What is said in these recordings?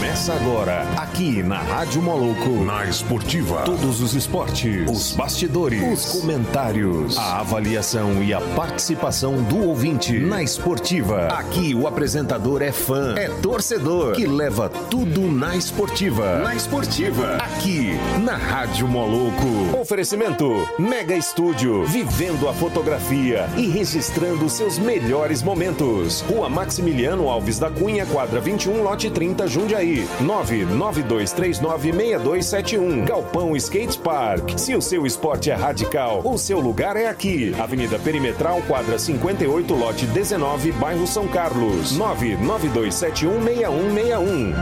Começa agora, aqui na Rádio Moloco. Na Esportiva. Todos os esportes, os bastidores, os comentários, a avaliação e a participação do ouvinte na Esportiva. Aqui o apresentador é fã, é torcedor, que leva tudo na Esportiva. Na Esportiva. Aqui na Rádio Moloco. Oferecimento Mega Estúdio, vivendo a fotografia e registrando seus melhores momentos. Rua Maximiliano Alves da Cunha, quadra 21, lote 30, Jundiaí. 992396271. Galpão Skate Park. Se o seu esporte é radical, o seu lugar é aqui. Avenida Perimetral, quadra 58, lote 19, bairro São Carlos. 992716161.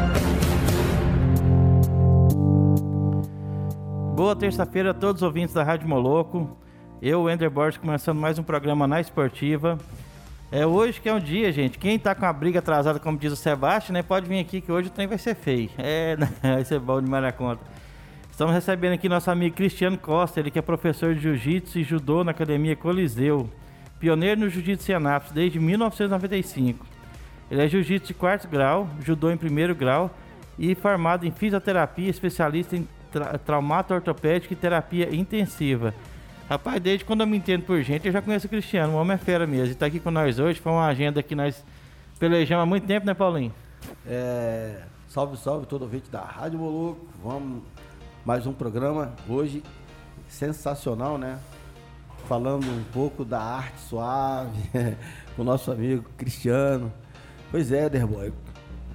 Boa terça-feira a todos os ouvintes da Rádio Moloco. Eu, Ender Borges, começando mais um programa na Esportiva. É hoje que é um dia, gente. Quem tá com a briga atrasada, como diz o Sebastião, né? Pode vir aqui que hoje o trem vai ser feio. É, né, vai ser bom demais na conta. Estamos recebendo aqui nosso amigo Cristiano Costa, ele que é professor de Jiu-Jitsu e Judô na Academia Coliseu. Pioneiro no Jiu-Jitsu em Anápolis desde 1995. Ele é Jiu-Jitsu de quarto grau, Judô em primeiro grau e formado em fisioterapia, especialista em tra traumato ortopédico e terapia intensiva. Rapaz, desde quando eu me entendo por gente, eu já conheço o Cristiano, o homem é fera mesmo. E tá aqui com nós hoje, foi uma agenda que nós pelejamos há muito tempo, né, Paulinho? É, salve, salve todo ouvinte da Rádio Moluco. Vamos mais um programa hoje sensacional, né? Falando um pouco da arte suave com o nosso amigo Cristiano. Pois é, Derboy.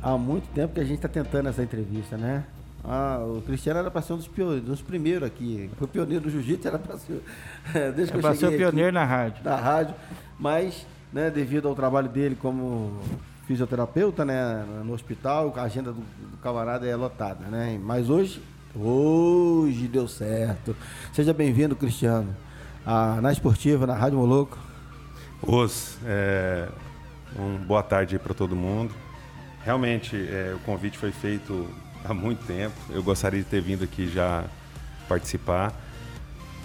Há muito tempo que a gente está tentando essa entrevista, né? Ah, o Cristiano era para ser um dos, dos primeiros aqui. Foi pioneiro do jiu-jitsu, era para ser. Desde que é para ser o pioneiro na rádio. Na rádio. Mas, né, devido ao trabalho dele como fisioterapeuta, né, no hospital, a agenda do, do camarada é lotada, né? Mas hoje, hoje deu certo. Seja bem-vindo, Cristiano. Ah, na Esportiva, na Rádio Moloco. Os, é, um boa tarde para todo mundo. Realmente, é, o convite foi feito há muito tempo. Eu gostaria de ter vindo aqui já participar.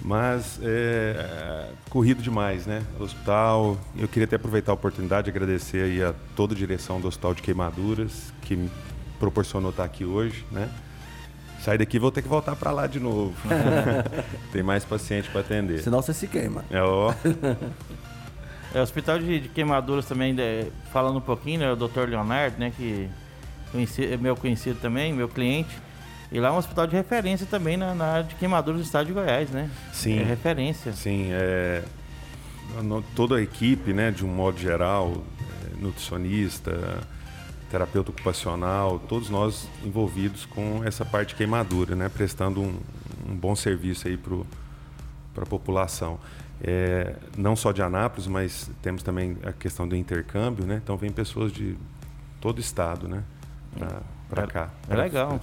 Mas é, corrido demais, né? Hospital. Eu queria até aproveitar a oportunidade de agradecer aí a toda a direção do Hospital de Queimaduras que me proporcionou estar aqui hoje, né? Sair daqui vou ter que voltar para lá de novo. Tem mais paciente para atender. Senão você se queima. É, ó. É, o Hospital de, de Queimaduras também, né, falando um pouquinho, né? O Dr. Leonardo, né? Que conhecido, meu conhecido também, meu cliente. E lá é um hospital de referência também na, na área de queimaduras do estado de Goiás, né? Sim. É referência. Sim, é, toda a equipe, né, de um modo geral, é, nutricionista, terapeuta ocupacional, todos nós envolvidos com essa parte de queimadura, né, prestando um, um bom serviço aí para a população. É, não só de Anápolis, mas temos também a questão do intercâmbio, né? Então vem pessoas de todo o estado, né? Para cá. É legal.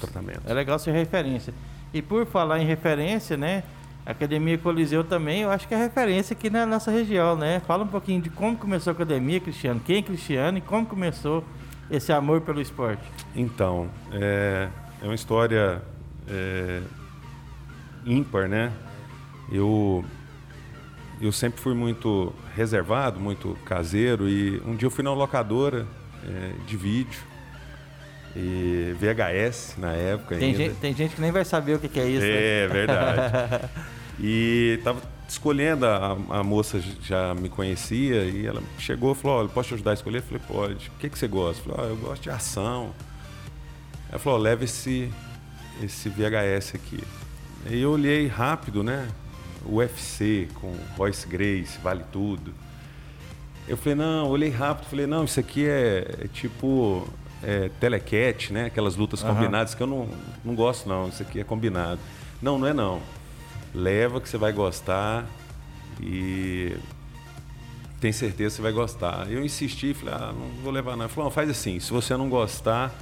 É legal ser referência. E por falar em referência, né? A Academia Coliseu também, eu acho que é referência aqui na nossa região, né? Fala um pouquinho de como começou a academia, Cristiano. Quem é Cristiano e como começou esse amor pelo esporte? Então, é, é uma história é, ímpar, né? Eu, eu sempre fui muito reservado, muito caseiro e um dia eu fui na locadora é, de vídeo e VHS na época tem gente, tem gente, que nem vai saber o que, que é isso. É, né? verdade. e tava escolhendo, a, a, moça já me conhecia e ela chegou e falou, olha, posso te ajudar a escolher? Eu falei, pode. O que, que você gosta? Eu falei, oh, eu gosto de ação. Ela falou, oh, leva esse, esse VHS aqui. E eu olhei rápido, né? UFC com Royce Grace, vale tudo. Eu falei, não, olhei rápido, falei, não, isso aqui é, é tipo é, telecat, né? Aquelas lutas uhum. combinadas que eu não, não gosto, não. Isso aqui é combinado. Não, não é não. Leva que você vai gostar e tem certeza que você vai gostar. Eu insisti, falei, ah, não vou levar não. Ele falou, faz assim, se você não gostar,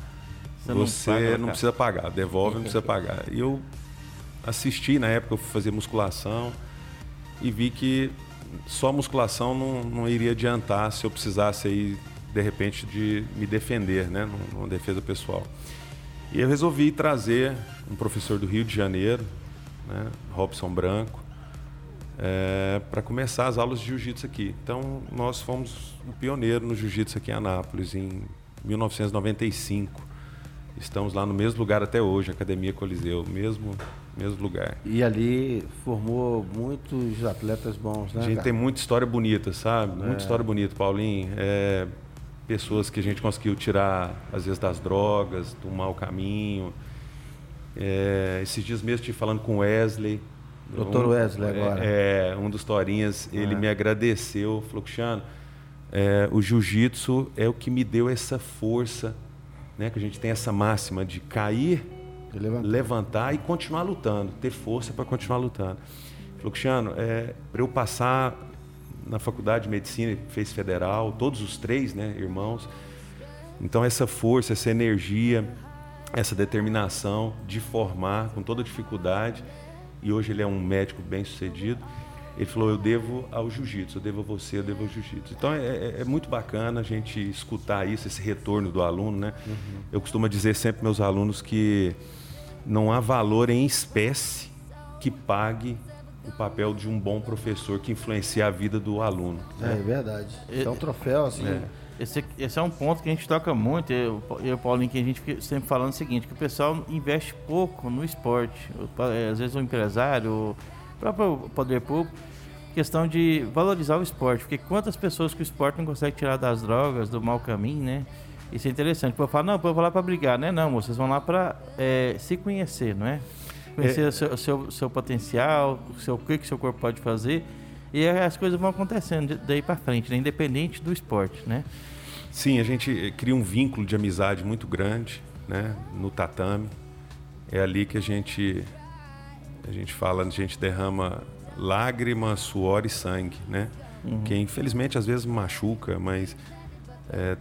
você, você não, paga, não precisa pagar, devolve, não precisa pagar. E eu assisti na época, eu fui fazer musculação e vi que só musculação não, não iria adiantar se eu precisasse aí de repente, de me defender, né, numa defesa pessoal. E eu resolvi trazer um professor do Rio de Janeiro, né, Robson Branco, é, para começar as aulas de jiu-jitsu aqui. Então, nós fomos um pioneiro no jiu-jitsu aqui em Anápolis, em 1995. estamos lá no mesmo lugar até hoje, Academia Coliseu, mesmo, mesmo lugar. E ali formou muitos atletas bons, né? A gente cara? tem muita história bonita, sabe? Muita história bonita, Paulinho. É, pessoas que a gente conseguiu tirar, às vezes, das drogas, do mau caminho. É, esses dias mesmo estive falando com o Wesley. Dr. Um- Wesley agora. É, um dos Torinhas, ele me agradeceu, falou, Cristiano, é, o jiu-jitsu é o que me deu essa força, né? Que a gente tem essa máxima de cair, De levantar. levantar e continuar lutando, ter força para continuar lutando. Falou, Cristiano, é, para eu passar na faculdade de medicina, fez federal, todos os três, né, irmãos. Então essa força, essa energia, essa determinação de formar com toda dificuldade, e hoje ele é um médico bem sucedido. Ele falou: Eu devo ao jiu-jitsu, eu devo a você, eu devo ao jiu-jitsu. Então é, é- é muito bacana a gente escutar isso, esse retorno do aluno. Né? Eu costumo dizer sempre meus alunos que não há valor em espécie que pague o papel de um bom professor que influencia a vida do aluno. É, é verdade. É um troféu, assim. Esse, esse é um ponto que a gente toca muito, eu eu e o Paulinho, que a gente fica sempre falando o seguinte, que o pessoal investe pouco no esporte. O é, Às vezes o empresário, o próprio poder público, questão de valorizar o esporte. Porque quantas pessoas que o esporte não consegue tirar das drogas, do mau caminho, né? Isso é interessante. Pô, fala, não, pô, eu vou lá para brigar, né? Não, vocês vão lá para se conhecer, não é? Conhecer o seu, seu, seu potencial, o, seu, o que que seu corpo pode fazer. E as coisas vão acontecendo daí para frente, né? independente do esporte, né? Sim, a gente eh, cria um vínculo de amizade muito grande, né, no tatame. É ali que a gente a gente fala, a gente derrama lágrima, suor e sangue, né? Que infelizmente às vezes machuca, mas é,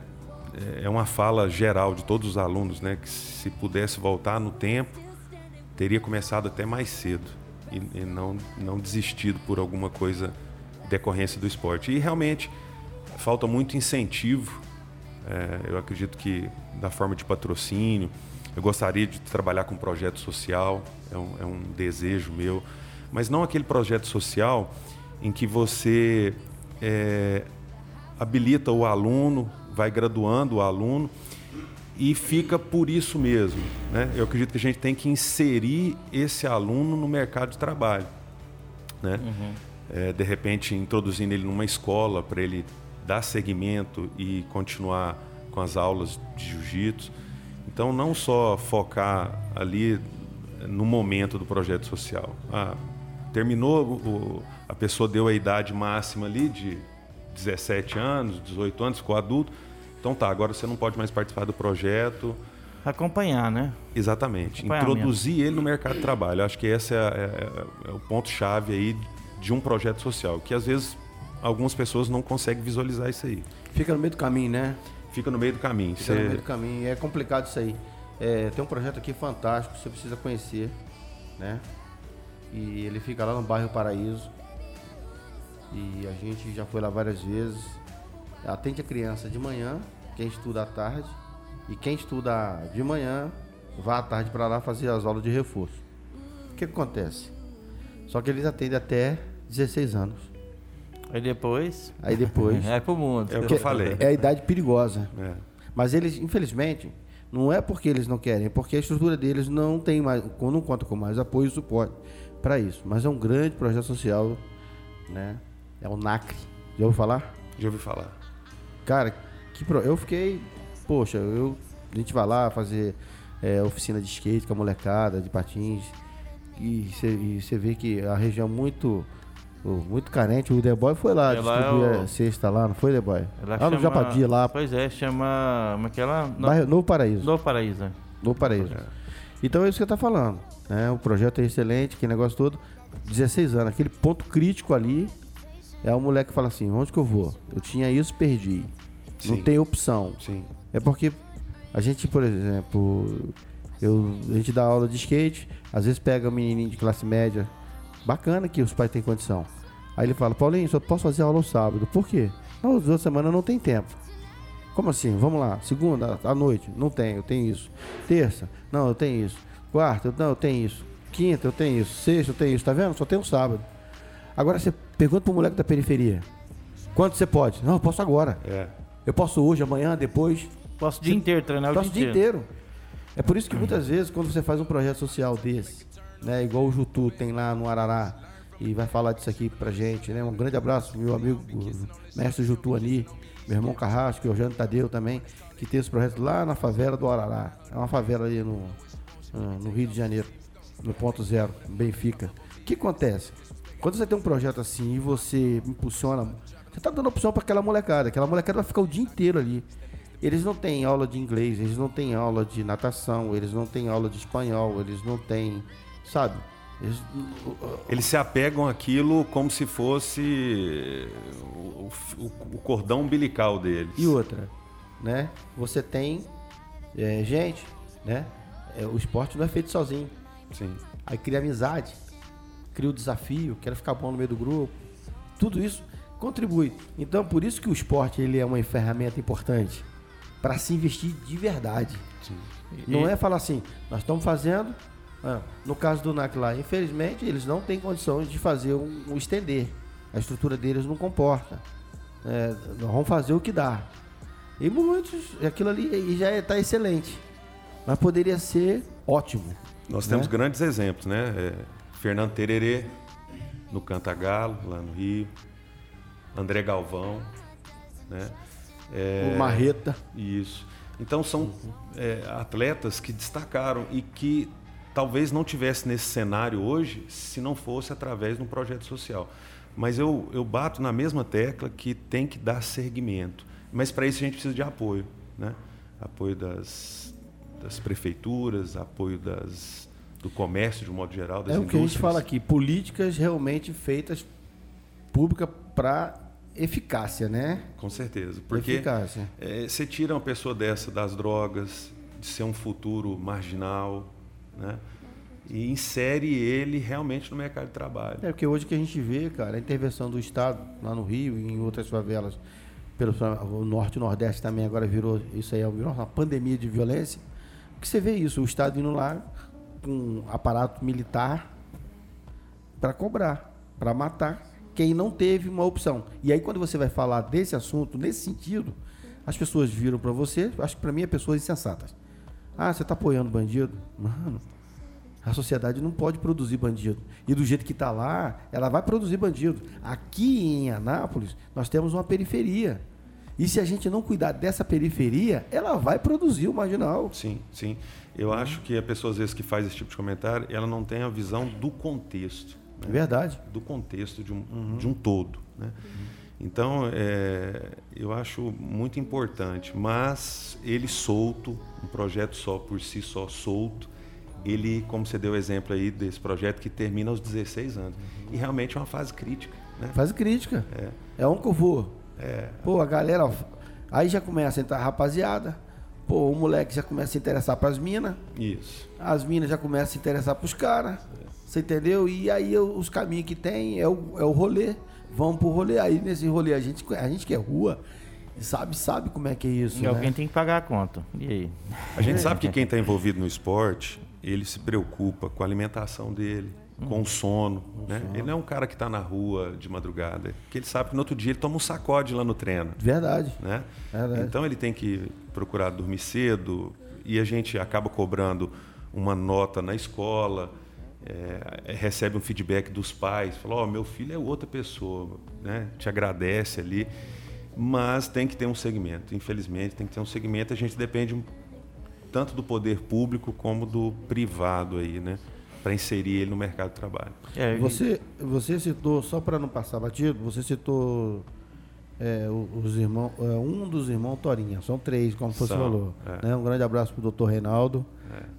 é uma fala geral de todos os alunos, né, que se pudesse voltar no tempo, teria começado até mais cedo e, e não não desistido por alguma coisa decorrência do esporte. E realmente falta muito incentivo é, eu acredito que da forma de patrocínio, eu gostaria de trabalhar com projeto social, é um, é um desejo meu, mas não aquele projeto social em que você é, habilita o aluno, vai graduando o aluno e fica por isso mesmo. Né? Eu acredito que a gente tem que inserir esse aluno no mercado de trabalho. Né? É, de repente, introduzindo ele numa escola para ele dar seguimento e continuar com as aulas de jiu-jitsu. Então, não só focar ali no momento do projeto social. Ah, terminou, o- a pessoa deu a idade máxima ali de 17 anos, 18 anos, ficou adulto. Então tá, agora você não pode mais participar do projeto. Acompanhar, né? Exatamente. Introduzir ele no mercado de trabalho. Eu acho que esse é, é- é o ponto-chave aí de um projeto social, que às vezes algumas pessoas não conseguem visualizar isso aí. Fica no meio do caminho, né? Fica no meio do caminho. Fica no Você- meio do caminho. É complicado isso aí. É, tem um projeto aqui fantástico, você precisa conhecer, né? E ele fica lá no bairro Paraíso. E a gente já foi lá várias vezes. Atende a criança de manhã, quem estuda à tarde. E quem estuda de manhã, vá à tarde para lá fazer as aulas de reforço. O que acontece? Só que eles atendem até 16 anos. Aí depois. Aí depois. É pro mundo. É o que eu falei. É a idade perigosa. É. Mas eles, infelizmente, não é porque eles não querem, é porque a estrutura deles não tem mais, não conta com mais apoio e suporte para isso. Mas é um grande projeto social, né? É o NACRE. Já ouviu falar? Já ouvi falar. Cara, que pro... eu fiquei, poxa, eu a gente vai lá fazer é, oficina de skate com a molecada, de patins, e você vê que a região muito oh, muito carente, o The Boy foi lá É lá distribuir é o- cesta lá, não foi The Boy? Ela Lá no chama- Japadia, lá, Pois é, chama. Como é que ela. No, Novo Paraíso. Novo Paraíso. né? No Paraíso. Então é isso que você está falando. Né? O projeto é excelente, aquele negócio todo. 16 anos, aquele ponto crítico ali é o moleque que fala assim: onde que eu vou? Eu tinha isso, perdi. Não Sim. tem opção. Sim. É porque a gente, por exemplo, eu, a gente dá aula de skate, às vezes pega um menininho de classe média, bacana que os pais têm condição. Aí ele fala, Paulinho, só posso fazer aula no sábado. Por quê? Não, as outras semanas não tem tempo. Como assim? Vamos lá. Segunda, à noite? Não tenho, eu tenho isso. Terça? Não, eu tenho isso. Quarta? Não, eu tenho isso. Quinta, eu tenho isso. Sexta, eu tenho isso. Tá vendo? Só tem um sábado. Agora você pergunta pro moleque da periferia. Quanto você pode? Não, eu posso agora. É. Eu posso hoje, amanhã, depois. Posso o dia inteiro treinar o Posso o dia inteiro. É por isso que muitas vezes, quando você faz um projeto social desse, né, igual o Jutu tem lá no Arará, e vai falar disso aqui pra gente, né? Um grande abraço, meu amigo mestre Jutu Ani, meu irmão Carrasco, o Jânio Tadeu também, que tem esse projeto lá na favela do Arará. É uma favela ali no, no Rio de Janeiro, no ponto zero, Benfica. O que acontece? Quando você tem um projeto assim e você impulsiona, você tá dando opção para aquela molecada, aquela molecada vai ficar o dia inteiro ali. Eles não têm aula de inglês, eles não têm aula de natação, eles não têm aula de espanhol, eles não têm, sabe? Eles, Eles se apegam àquilo como se fosse o, o- o cordão umbilical deles. E outra, né? Você tem é, gente, né? É, o esporte não é feito sozinho. Sim. Aí cria amizade, cria o desafio, quer ficar bom no meio do grupo. Tudo isso contribui. Então, por isso que o esporte ele é uma ferramenta importante para se investir de verdade. Não é falar assim, nós estamos fazendo. ah, no caso do NAC lá, infelizmente, eles não têm condições de fazer um, um estender. A estrutura deles não comporta. É, nós vamos fazer o que dá. E muitos, aquilo ali já está excelente. Mas poderia ser ótimo. Nós né? temos grandes exemplos, né? É, Fernando Tererê, no Cantagalo, lá no Rio. André Galvão, né? É, O Marreta. Isso. Então são é, atletas que destacaram e que talvez não tivesse nesse cenário hoje se não fosse através de um projeto social. Mas eu, eu bato na mesma tecla que tem que dar seguimento. Mas para isso a gente precisa de apoio, né? Apoio das, das prefeituras, apoio das, do comércio de um modo geral, das É o que a gente fala aqui, políticas realmente feitas pública para eficácia, né? Com certeza. Porque Eficácia. é, você tira uma pessoa dessa das drogas, de ser um futuro marginal, né? E insere ele realmente no mercado de trabalho. É porque hoje que a gente vê, cara, a intervenção do Estado lá no Rio e em outras favelas, pelo o Norte e Nordeste também agora virou, isso aí é uma pandemia de violência. Que você vê isso, o Estado indo lá com um aparato militar para cobrar, para matar quem não teve uma opção. E aí quando você vai falar desse assunto, nesse sentido, as pessoas viram para você, acho que para mim é pessoas insensatas. Ah, você está apoiando bandido? Mano, a sociedade não pode produzir bandido. E do jeito que está lá, ela vai produzir bandido. Aqui em Anápolis, nós temos uma periferia. E se a gente não cuidar dessa periferia, ela vai produzir o marginal. Sim, sim. Eu acho que a pessoa, às vezes, que faz esse tipo de comentário, ela não tem a visão do contexto. Né? Verdade. do contexto de um, de um todo. Né? Então, é, eu acho muito importante, mas ele solto, um projeto só por si só solto, ele, como você deu o exemplo aí desse projeto que termina aos 16 anos, e realmente é uma fase crítica. Né? Faz crítica. É. um que eu vou. Pô, a galera. Aí já começa a entrar a rapaziada. Pô, o moleque já começa a se interessar pras minas. Isso. As minas já começam a se interessar pros caras. Você entendeu? E aí eu- os caminhos que tem é o, é o rolê. Vamos pro rolê. Aí nesse rolê a gente, a gente que é rua sabe, sabe como é que é isso. E né? alguém tem que pagar a conta. E aí? A gente sabe que quem está envolvido no esporte, ele se preocupa com a alimentação dele, com o sono. Né? Ele não é um cara que está na rua de madrugada, porque ele sabe que no outro dia ele toma um sacode lá no treino. Verdade. né? Verdade. Então ele tem que procurar dormir cedo e a gente acaba cobrando uma nota na escola, é, recebe um feedback dos pais, fala, ó, meu filho é outra pessoa, né? Te agradece ali, mas tem que ter um segmento. Infelizmente tem que ter um segmento. A gente depende tanto do poder público como do privado aí, né? Para inserir ele no mercado de trabalho. É, Você, você citou, só para não passar batido, você citou é, o- os irmãos, é, um dos irmãos Torinha, são três, como você São, falou. é. Né? Um grande abraço pro doutor Reinaldo,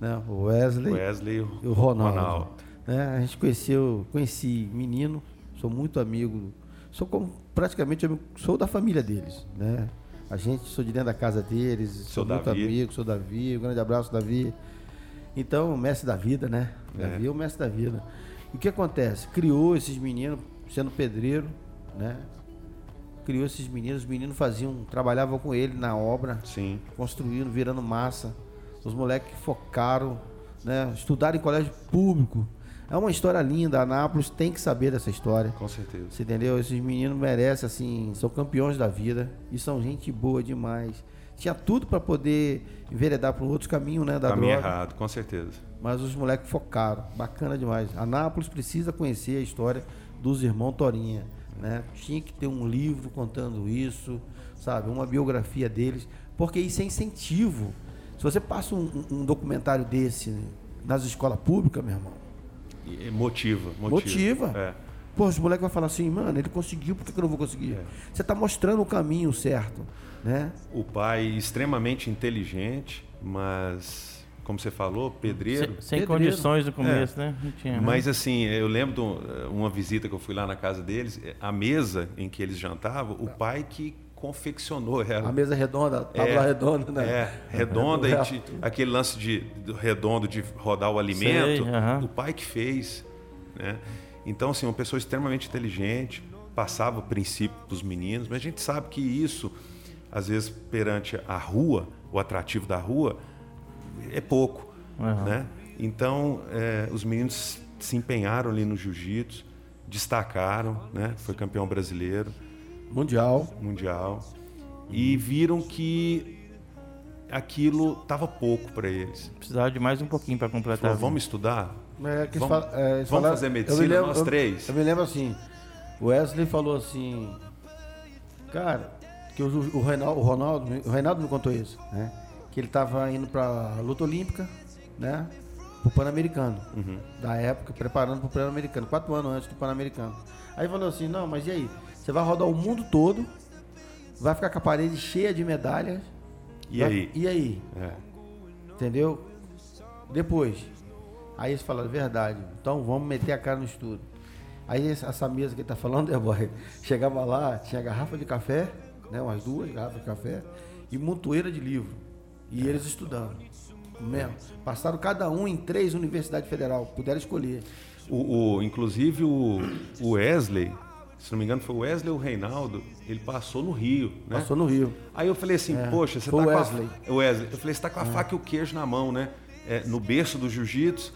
né? o Wesley, Wesley e o Ronaldo. Né? A gente conheceu, conheci menino, sou muito amigo, sou como, praticamente amigo, sou da família deles, né? A gente sou de dentro da casa deles, sou muito Davi. amigo, sou Davi, um grande abraço, Davi. Então, o mestre da vida, né? É. Davi é o mestre da vida. E o que acontece? Criou esses meninos, sendo pedreiro, né? Criou esses meninos, os meninos faziam, trabalhavam com ele na obra, Sim. construindo, virando massa. Os moleques focaram, né? Estudaram em colégio público. É uma história linda, Anápolis tem que saber dessa história. Com certeza. Você entendeu? Esses meninos merecem, assim, são campeões da vida e são gente boa demais. tinha tudo para poder enveredar para um outro caminho, né? Da Caminho droga. errado, com certeza. Mas os moleques focaram. Bacana demais. Anápolis precisa conhecer a história dos irmãos Torinha. Né? Tinha que ter um livro contando isso, sabe? Uma biografia deles. Porque isso é incentivo. Se você passa um, um documentário desse nas escolas públicas, meu irmão, E motiva, motiva. Motiva. É. Pô, os moleques vão falar assim, mano, ele conseguiu, por que eu não vou conseguir? Você está mostrando o caminho certo, né? O pai extremamente inteligente, mas, como você falou, pedreiro. Sem, sem Pedreiro. condições no começo, né? Não tinha. Mas assim, eu lembro de um- uma visita que eu fui lá na casa deles, a mesa em que eles jantavam, o pai que confeccionou ela. A mesa redonda, tábua É, redonda, né? É, redonda, e ti- aquele lance de do redondo de rodar o alimento, Sei, aham. o pai que fez. Né? Então, assim, uma pessoa extremamente inteligente, passava o princípio para os meninos, mas a gente sabe que isso, às vezes, perante a rua, o atrativo da rua, é pouco. Aham. Né? Então, é, os meninos se empenharam ali no jiu-jitsu, destacaram, né? foi campeão brasileiro Mundial. mundial e viram que aquilo estava pouco para eles. Precisava de mais um pouquinho para completar. Falou, vamos estudar? É, Vamos- fala- é, vamos falaram- fazer eu me medicina, nós eu- três? Eu me lembro assim, o Wesley falou assim, cara, que o, o, Reinaldo, o Ronaldo, o Reinaldo me contou isso, né? Que ele estava indo para luta olímpica, né? Pro Pan-Americano. Uhum. Da época, preparando pro Pan-Americano, quatro anos antes do Pan-Americano. Aí falou assim, não, mas e aí? Você vai rodar o mundo todo, vai ficar com a parede cheia de medalhas. E vai- aí? E aí? É. Entendeu? Depois. Aí eles falaram, verdade, então vamos meter a cara no estudo. Aí essa essa mesa que ele tá falando, é boy, chegava lá, tinha garrafa de café, né? Umas duas garrafas de café e montoeira de livro. E eles estudando. Mesmo. Passaram cada um em três universidades federal, puderam escolher. O, o- inclusive o, o Wesley, se não me engano foi o Wesley ou o Reinaldo, ele passou no Rio, né? Passou no Rio. Aí eu falei assim, É, poxa, você foi tá o com Wesley. a... o Wesley. Eu falei, você tá com a faca e o queijo na mão, né? É, no berço do jiu-jitsu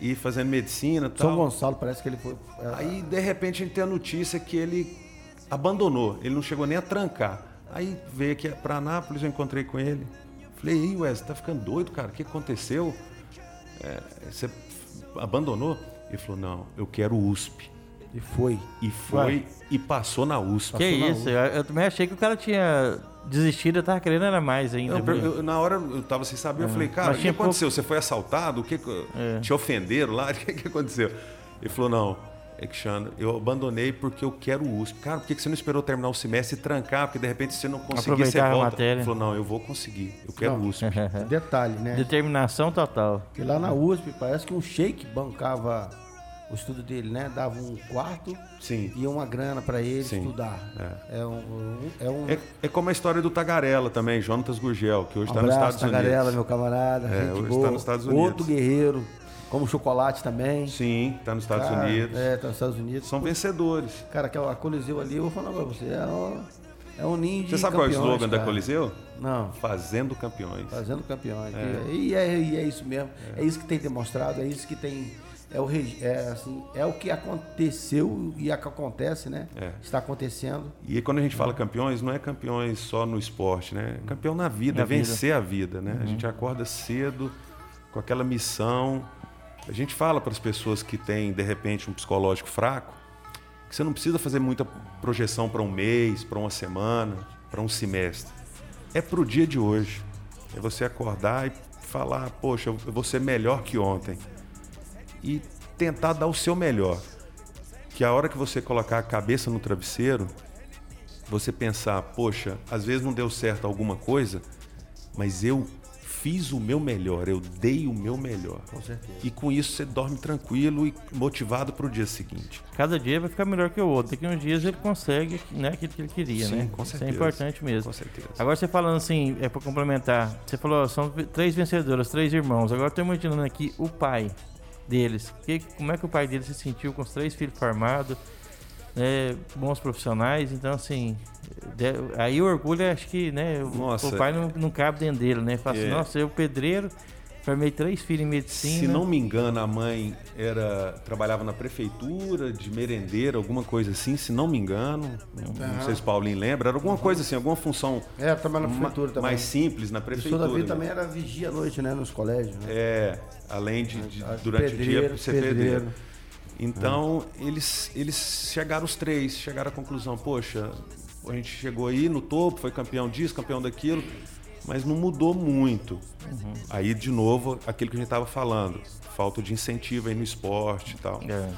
e fazendo medicina e São tal. Gonçalo, parece que ele foi. é, Aí, de repente, a gente tem a notícia que ele abandonou. Ele não chegou nem a trancar. Aí veio aqui para Anápolis, eu encontrei com ele. Falei, ei, Wesley, tá ficando doido, cara? O que aconteceu? É, você abandonou? Ele falou, não, eu quero USP. E foi. E foi Ué. e passou na USP. Que Passou na isso, eu, eu também achei que o cara tinha desistido, eu tava querendo era mais ainda. Eu, eu- na hora eu tava sem saber, eu falei, cara, o que aconteceu? Você foi assaltado? O que, que- É. Te ofenderam lá? O que, que aconteceu? Ele falou, não, Alexandre, eu abandonei porque eu quero o USP. Cara, por que você não esperou terminar o semestre e trancar? Porque de repente você não conseguir, você Aproveitar a volta. matéria. Ele falou, não, eu vou conseguir, eu quero o USP. Detalhe, né? Determinação total. Porque lá na USP parece que um sheik bancava o estudo dele, né? Dava um quarto Sim. e uma grana para ele Sim, estudar. É, um, um- é um É, é como a história do Tagarela também, Jonatas Gurgel, que hoje está nos abraço, Estados Tagarela, Unidos. meu camarada. É, gente hoje boa. tá nos Estados Unidos. Outro guerreiro, como chocolate também. Sim, está nos Estados Cara, Unidos. É, tá nos Estados Unidos. São vencedores. Cara, aquela Coliseu ali, eu vou falar pra você, é um, é um ninja. Você sabe qual é o campeões, slogan da cara. Coliseu? Não. Fazendo campeões. Fazendo campeões. E, é, e é isso mesmo. É. isso que tem demonstrado, é isso que tem. É o, é, assim, é o que aconteceu e é o que acontece, né? É. Está acontecendo. E quando a gente fala campeões, não é campeões só no esporte, né? É Campeão na vida, Na é vencer a vida, né? A gente acorda cedo com aquela missão. A gente fala para as pessoas que têm, de repente, um psicológico fraco, que você não precisa fazer muita projeção para um mês, para uma semana, para um semestre. É para o dia de hoje. É você acordar e falar, poxa, eu vou ser melhor que ontem. E tentar dar o seu melhor. Que a hora que você colocar a cabeça no travesseiro, você pensar, poxa, às vezes não deu certo alguma coisa, mas eu fiz o meu melhor, eu dei o meu melhor. Com certeza. E com isso você dorme tranquilo e motivado para o dia seguinte. Cada dia vai ficar melhor que o outro. Daqui uns dias ele consegue né, aquilo que ele queria, Sim, né? com Isso é certeza. importante mesmo. Com certeza. Agora você falando assim, é para complementar, você falou, são três vencedoras, três irmãos. Agora eu tô imaginando aqui o pai deles. Que, como é que o pai deles se sentiu com os três filhos formados, né, bons profissionais? Então, assim, de- aí o orgulho, acho que, né, o- Nossa. o pai não, não cabe dentro dele, né? Fala assim, É. nossa, eu pedreiro, Formei três filhos em medicina. Se não me engano, a mãe era trabalhava na prefeitura, de merendeira, alguma coisa assim, se não me engano. Não sei se o Paulinho lembra, era alguma coisa assim, alguma função É, também na prefeitura também. mais simples na prefeitura. toda vida né? também era vigia à noite, né? Nos colégios, né? É, além de, de- durante o pedreiro, dia ser pedreiro. pedreiro. Então, eles, eles chegaram os três, chegaram à conclusão, poxa, a gente chegou aí no topo, foi campeão disso, campeão daquilo, mas não mudou muito. Aí, de novo, aquilo que a gente estava falando, falta de incentivo aí no esporte e tal. É.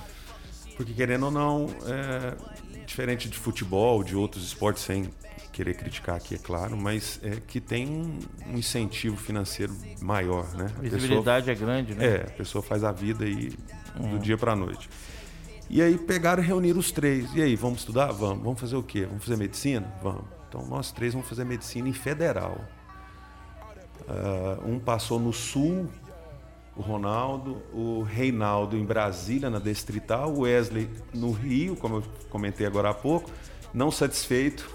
Porque querendo ou não, é, diferente de futebol, de outros esportes, sem querer criticar aqui, é claro, mas é que tem um, incentivo financeiro maior, né? A A pessoa- visibilidade é grande, né? é, a pessoa faz a vida aí do dia pra noite. E aí pegaram e reuniram os três. E aí, vamos estudar? Vamos. Vamos fazer o quê? Vamos fazer medicina? Vamos. Então nós três vamos fazer medicina em federal. Ah, um passou no sul, o Ronaldo, o Reinaldo em Brasília, na Distrital, o Wesley no Rio, como eu comentei agora há pouco, não satisfeito,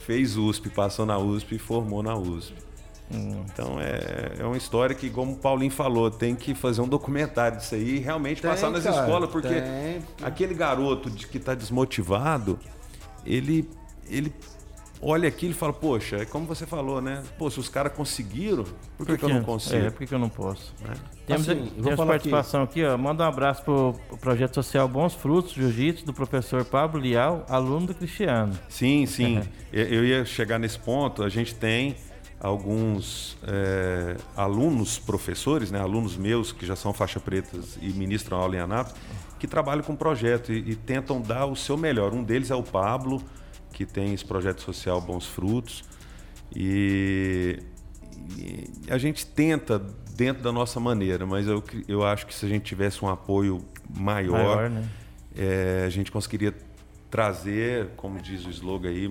fez USP, passou na USP e formou na USP. Então é, é uma história que, como o Paulinho falou, tem que fazer um documentário disso aí e realmente Tem, passar nas cara, escolas, porque tem. aquele garoto de, que está desmotivado, ele, ele olha aquilo e fala, poxa, é como você falou, né? Pô, se os caras conseguiram, por que, que eu não consigo? É, por que, que eu não posso? Né? Temos, Assim, temos participação aqui. ó. Manda um abraço pro, pro projeto social Bons Frutos Jiu-Jitsu do professor Pablo Lial, aluno do Cristiano. Sim, sim. Eu- Eu ia chegar nesse ponto. A gente tem alguns é, alunos, professores, né, alunos meus que já são faixa pretas e ministram aula em Anápolis, que trabalham com projeto e, e tentam dar o seu melhor. Um deles é o Pablo, que tem esse projeto social Bons Frutos. E, e a gente tenta dentro da nossa maneira, mas eu, eu acho que se a gente tivesse um apoio maior, Maior, né? é, a gente conseguiria trazer, como diz o slogan aí,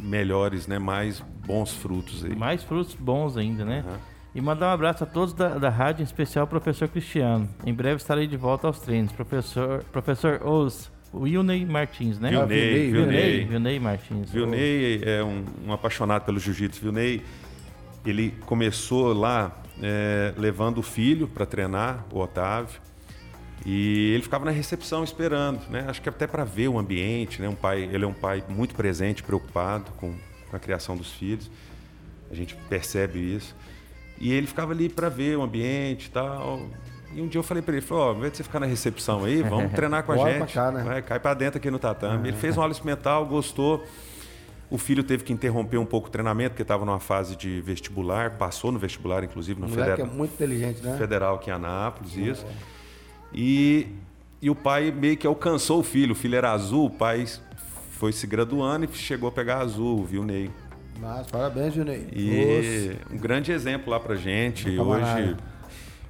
melhores, né, mais bons frutos aí. Mais frutos bons ainda, né? Aham. E mandar um abraço a todos da, da rádio, em especial ao professor Cristiano. Em breve estarei de volta aos treinos. Professor, professor Os, Wilney Martins, né? Vilney, Vilney, Vilney, Vilney. Vilney Martins. Vilney é um, um apaixonado pelo jiu-jitsu. Vilney, ele começou lá é, levando o filho para treinar, o Otávio, e ele ficava na recepção esperando, né? Acho que até para ver o ambiente, né? Um pai, ele é um pai muito presente, preocupado com, com a criação dos filhos. A gente percebe isso. E ele ficava ali para ver o ambiente e tal. E um dia eu falei para ele, falou, ó, ao invés de você ficar na recepção aí, vamos treinar com a Bora gente. pra cá, né? Vai, cai para dentro aqui no tatame. Ele fez uma aula experimental, gostou. O filho teve que interromper um pouco o treinamento, porque estava numa fase de vestibular, passou no vestibular, inclusive, no moleque é federal, muito inteligente, né? federal aqui em Anápolis, isso. E, e o pai meio que alcançou o filho. O filho era azul, o pai foi se graduando e chegou a pegar azul, viu, Ney? Mas parabéns, Junei. E um grande exemplo lá pra gente. Camarada. Hoje,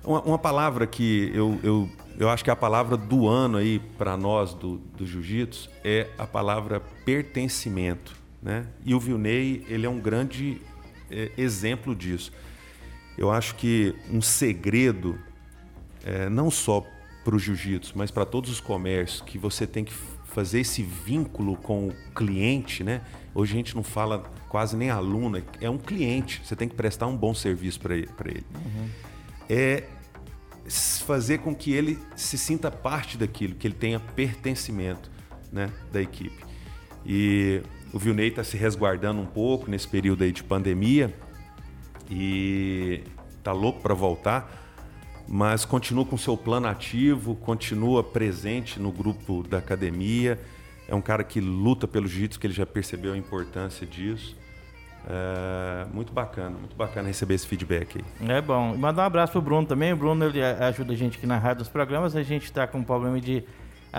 uma, uma palavra que eu, eu, eu acho que é a palavra do ano aí para nós do, do jiu-jitsu é a palavra pertencimento. Né? E o Vilney, ele é um grande é, exemplo disso. Eu acho que um segredo, é, não só para o jiu-jitsu, mas para todos os comércios, que você tem que fazer esse vínculo com o cliente, né? Hoje a gente não fala quase nem aluno, é um cliente. Você tem que prestar um bom serviço para ele. ele. É fazer com que ele se sinta parte daquilo, que ele tenha pertencimento né, da equipe. E o Vilney está se resguardando um pouco nesse período aí de pandemia e tá louco para voltar, mas continua com seu plano ativo, continua presente no grupo da academia. É um cara que luta pelo jiu-jitsu, que ele já percebeu a importância disso. É, muito bacana, muito bacana receber esse feedback aí. É bom. E mandar um abraço pro Bruno também. O Bruno ele ajuda a gente aqui na rádio dos programas. A gente está com um problema de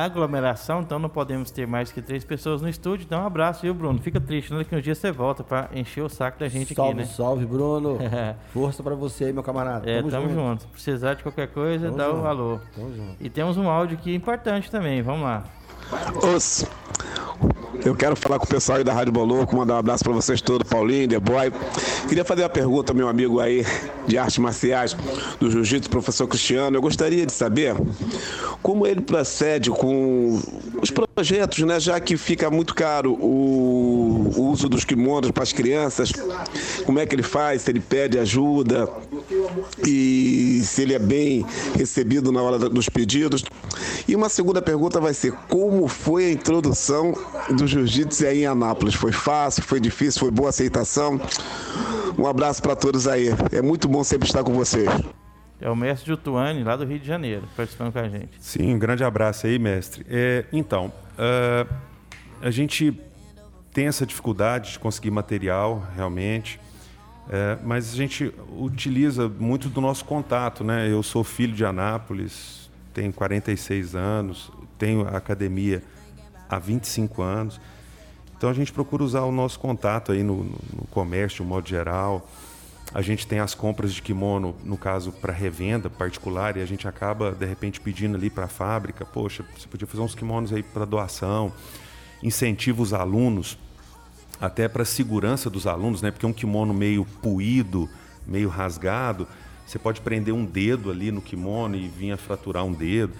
aglomeração, então não podemos ter mais que três pessoas no estúdio. Então um abraço, viu, Bruno? Fica triste, né? Que um dia você volta para encher o saco da gente salve, aqui, né? salve, Bruno. Força pra você aí, meu camarada. É, tamo, junto. Se precisar de qualquer coisa, Tamo dá o junto. alô. Tamo junto. E temos um áudio aqui importante também. Vamos lá. Os, eu quero falar com o pessoal aí da Rádio Boloco, mandar um abraço para vocês todos, Paulinho, The Boy. Queria fazer uma pergunta meu amigo aí de artes marciais do Jiu-Jitsu, professor Cristiano. Eu gostaria de saber como ele procede com os projetos, né? Já que fica muito caro o, o uso dos kimonos para as crianças. Como é que ele faz? Se ele pede ajuda? e se ele é bem recebido na hora dos pedidos. E uma segunda pergunta vai ser: como foi a introdução do jiu-jitsu aí em Anápolis? Foi fácil? Foi difícil? Foi boa aceitação? Um abraço para todos aí. É muito bom sempre estar com vocês. É o mestre Jutuane, lá do Rio de Janeiro, participando com a gente. Sim, um grande abraço aí, mestre. É, então, uh, a gente tem essa dificuldade de conseguir material, realmente. É, mas a gente utiliza muito do nosso contato, né? Eu sou filho de Anápolis, tenho 46 anos, tenho a academia há 25 anos. Então a gente procura usar o nosso contato aí no, no comércio, de modo geral. A gente tem as compras de kimono, no caso, para revenda particular, e a gente acaba, de repente, pedindo ali para a fábrica: poxa, você podia fazer uns kimonos aí para doação, incentiva os alunos até para a segurança dos alunos, né? Porque um kimono meio puído, meio rasgado, você pode prender um dedo ali no kimono e vir a fraturar um dedo.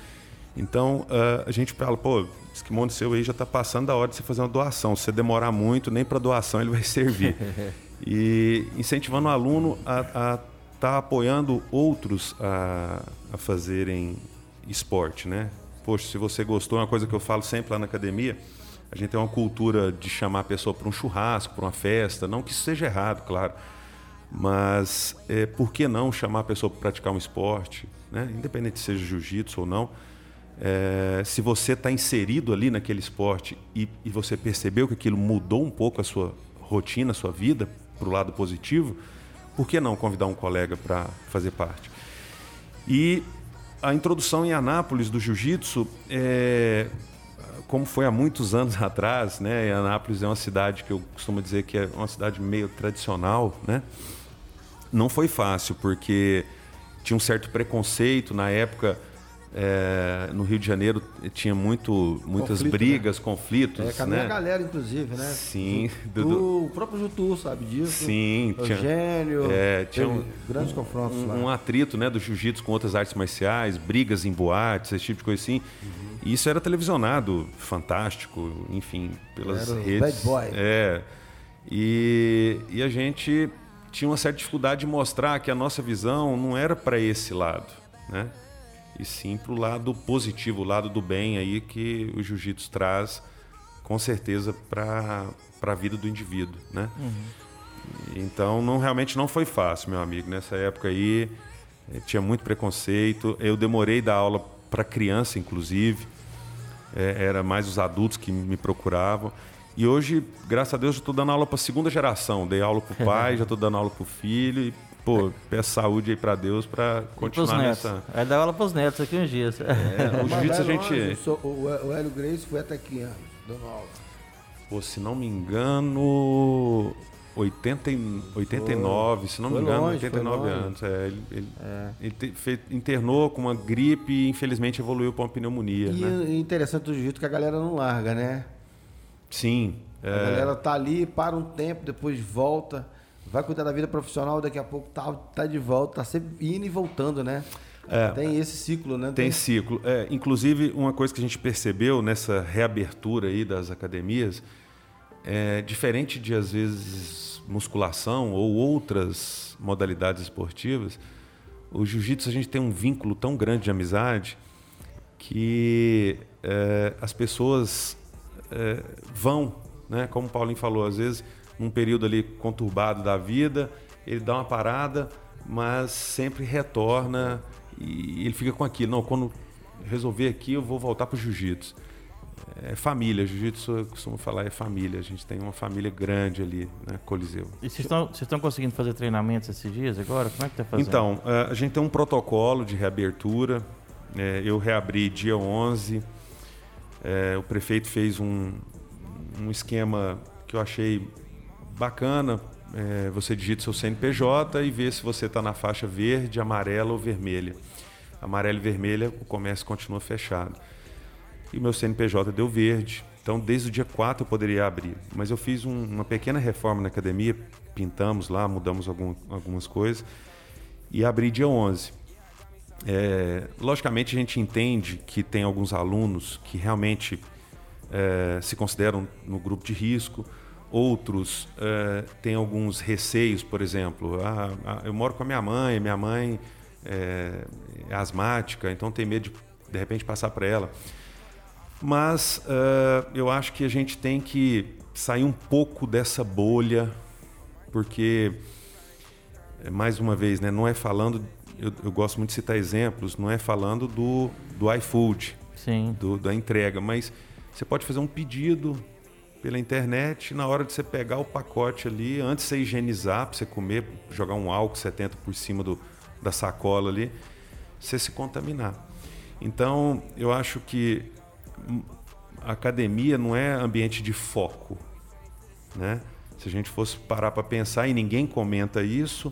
Então uh, a gente fala, pô, esse kimono seu aí já está passando da hora de você fazer uma doação. Se você demorar muito, nem para doação ele vai servir. e incentivando o aluno a estar tá apoiando outros a, a fazerem esporte, né? Poxa, se você gostou, é uma coisa que eu falo sempre lá na academia a gente tem uma cultura de chamar a pessoa para um churrasco, para uma festa, não que isso seja errado, claro, mas é, por que não chamar a pessoa para praticar um esporte, né? independente se seja jiu-jitsu ou não. É, se você está inserido ali naquele esporte e, e, você percebeu que aquilo mudou um pouco a sua rotina, a sua vida para o lado positivo, por que não convidar um colega para fazer parte? E a introdução em Anápolis do jiu-jitsu é, como foi há muitos anos atrás, né? Anápolis é uma cidade que eu costumo dizer que é uma cidade meio tradicional, né? Não foi fácil porque tinha um certo preconceito na época. É, no Rio de Janeiro tinha muito, muitas Conflito, brigas, né? conflitos. É, com a né? minha galera, inclusive, né? Sim. Do, o próprio Jutu sabe disso. Sim. Eugênio. Tinha, é, tinha um, grandes confrontos um, lá. Um atrito né, do jiu-jitsu com outras artes marciais, brigas em boates, esse tipo de coisa assim. Uhum. E isso era televisionado, fantástico, enfim, pelas era redes. Bad boy. É. E, e a gente tinha uma certa dificuldade de mostrar que a nossa visão não era para esse lado, né? E sim para o lado positivo, o lado do bem aí que o jiu-jitsu traz, com certeza, para a vida do indivíduo, né? Uhum. Então, não, realmente não foi fácil, meu amigo. Nessa época aí, eh, tinha muito preconceito. Eu demorei da aula para criança, inclusive é, era mais os adultos que me procuravam. E hoje, graças a Deus, já estou dando aula para a segunda geração. Dei aula para o pai, já estou dando aula para o filho. E, pô, peço saúde aí para Deus para continuar nessa. Vai dar aula para os netos aqui uns dias. É, o jiu-jitsu a gente. Sou, o Hélio Grace foi até aqui anos, dando aula. Pô, se não me engano, 80, 89, foi. se não me engano, longe, 89 anos. É, ele, ele, é. ele fez, internou com uma gripe e infelizmente evoluiu para uma pneumonia. E né? interessante do jeito que a galera não larga, né? Sim. A é... galera tá ali, para um tempo, depois volta, vai cuidar da vida profissional, daqui a pouco tá, tá de volta, tá sempre indo e voltando, né? É, tem esse ciclo, né? Tem, tem ciclo. É, inclusive, uma coisa que a gente percebeu nessa reabertura aí das academias, é diferente de às vezes musculação ou outras modalidades esportivas, o jiu-jitsu a gente tem um vínculo tão grande de amizade que é, as pessoas é, vão, né? como o Paulinho falou, às vezes num período ali conturbado da vida, ele dá uma parada, mas sempre retorna e ele fica com aquilo. Não, quando resolver aqui, eu vou voltar para o jiu-jitsu é família. Jiu-jitsu, eu costumo falar, é família. A gente tem uma família grande ali, né? Coliseu. E vocês estão conseguindo fazer treinamentos esses dias agora? Como é que está fazendo? Então, é, a gente tem um protocolo de reabertura. É, eu reabri dia 11. É, o prefeito fez um, um esquema que eu achei bacana. É, você digita seu CNPJ e vê se você está na faixa verde, amarela ou vermelha. Amarela e vermelha, o comércio continua fechado e meu CNPJ deu verde. Então, desde o dia 4 eu poderia abrir. Mas eu fiz um, uma pequena reforma na academia, pintamos lá, mudamos algum, algumas coisas e abri dia 11. É, logicamente, a gente entende que tem alguns alunos que realmente é, se consideram no grupo de risco, Outros é, têm alguns receios, por exemplo. Ah, ah, eu moro com a minha mãe, minha mãe é, é asmática, então tem medo de de repente passar para ela. Mas uh, eu acho que a gente tem que sair um pouco dessa bolha, porque, mais uma vez, né, não é falando, eu, eu gosto muito de citar exemplos, não é falando do, do iFood, Sim. Do, da entrega, mas você pode fazer um pedido pela internet, na hora de você pegar o pacote ali, antes de você higienizar, para você comer, jogar um álcool 70 por cima do, da sacola ali, você se contaminar. Então, eu acho que a academia não é ambiente de foco, né? Se a gente fosse parar para pensar e ninguém comenta isso,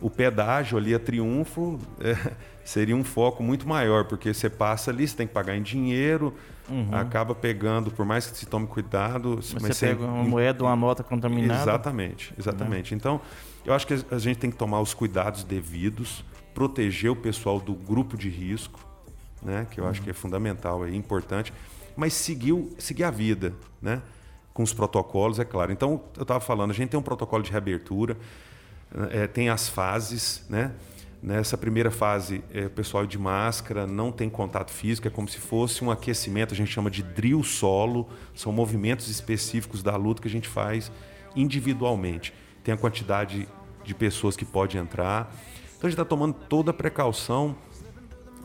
o pedágio ali a Triunfo é, seria um foco muito maior, porque você passa ali, você tem que pagar em dinheiro, uhum. acaba pegando, por mais que se tome cuidado. Você mas pega uma moeda, uma nota contaminada. Exatamente, exatamente. Uhum. Então, eu acho que a gente tem que tomar os cuidados devidos, proteger o pessoal do grupo de risco, né? que eu uhum. acho que é fundamental, é importante, mas seguiu, seguir a vida, né? com os protocolos, é claro. Então, eu estava falando, a gente tem um protocolo de reabertura, é, tem as fases, né? Nessa primeira fase, é, o pessoal de máscara não tem contato físico, é como se fosse um aquecimento, a gente chama de drill solo, são movimentos específicos da luta que a gente faz individualmente. Tem a quantidade de pessoas que pode entrar. Então a gente está tomando toda a precaução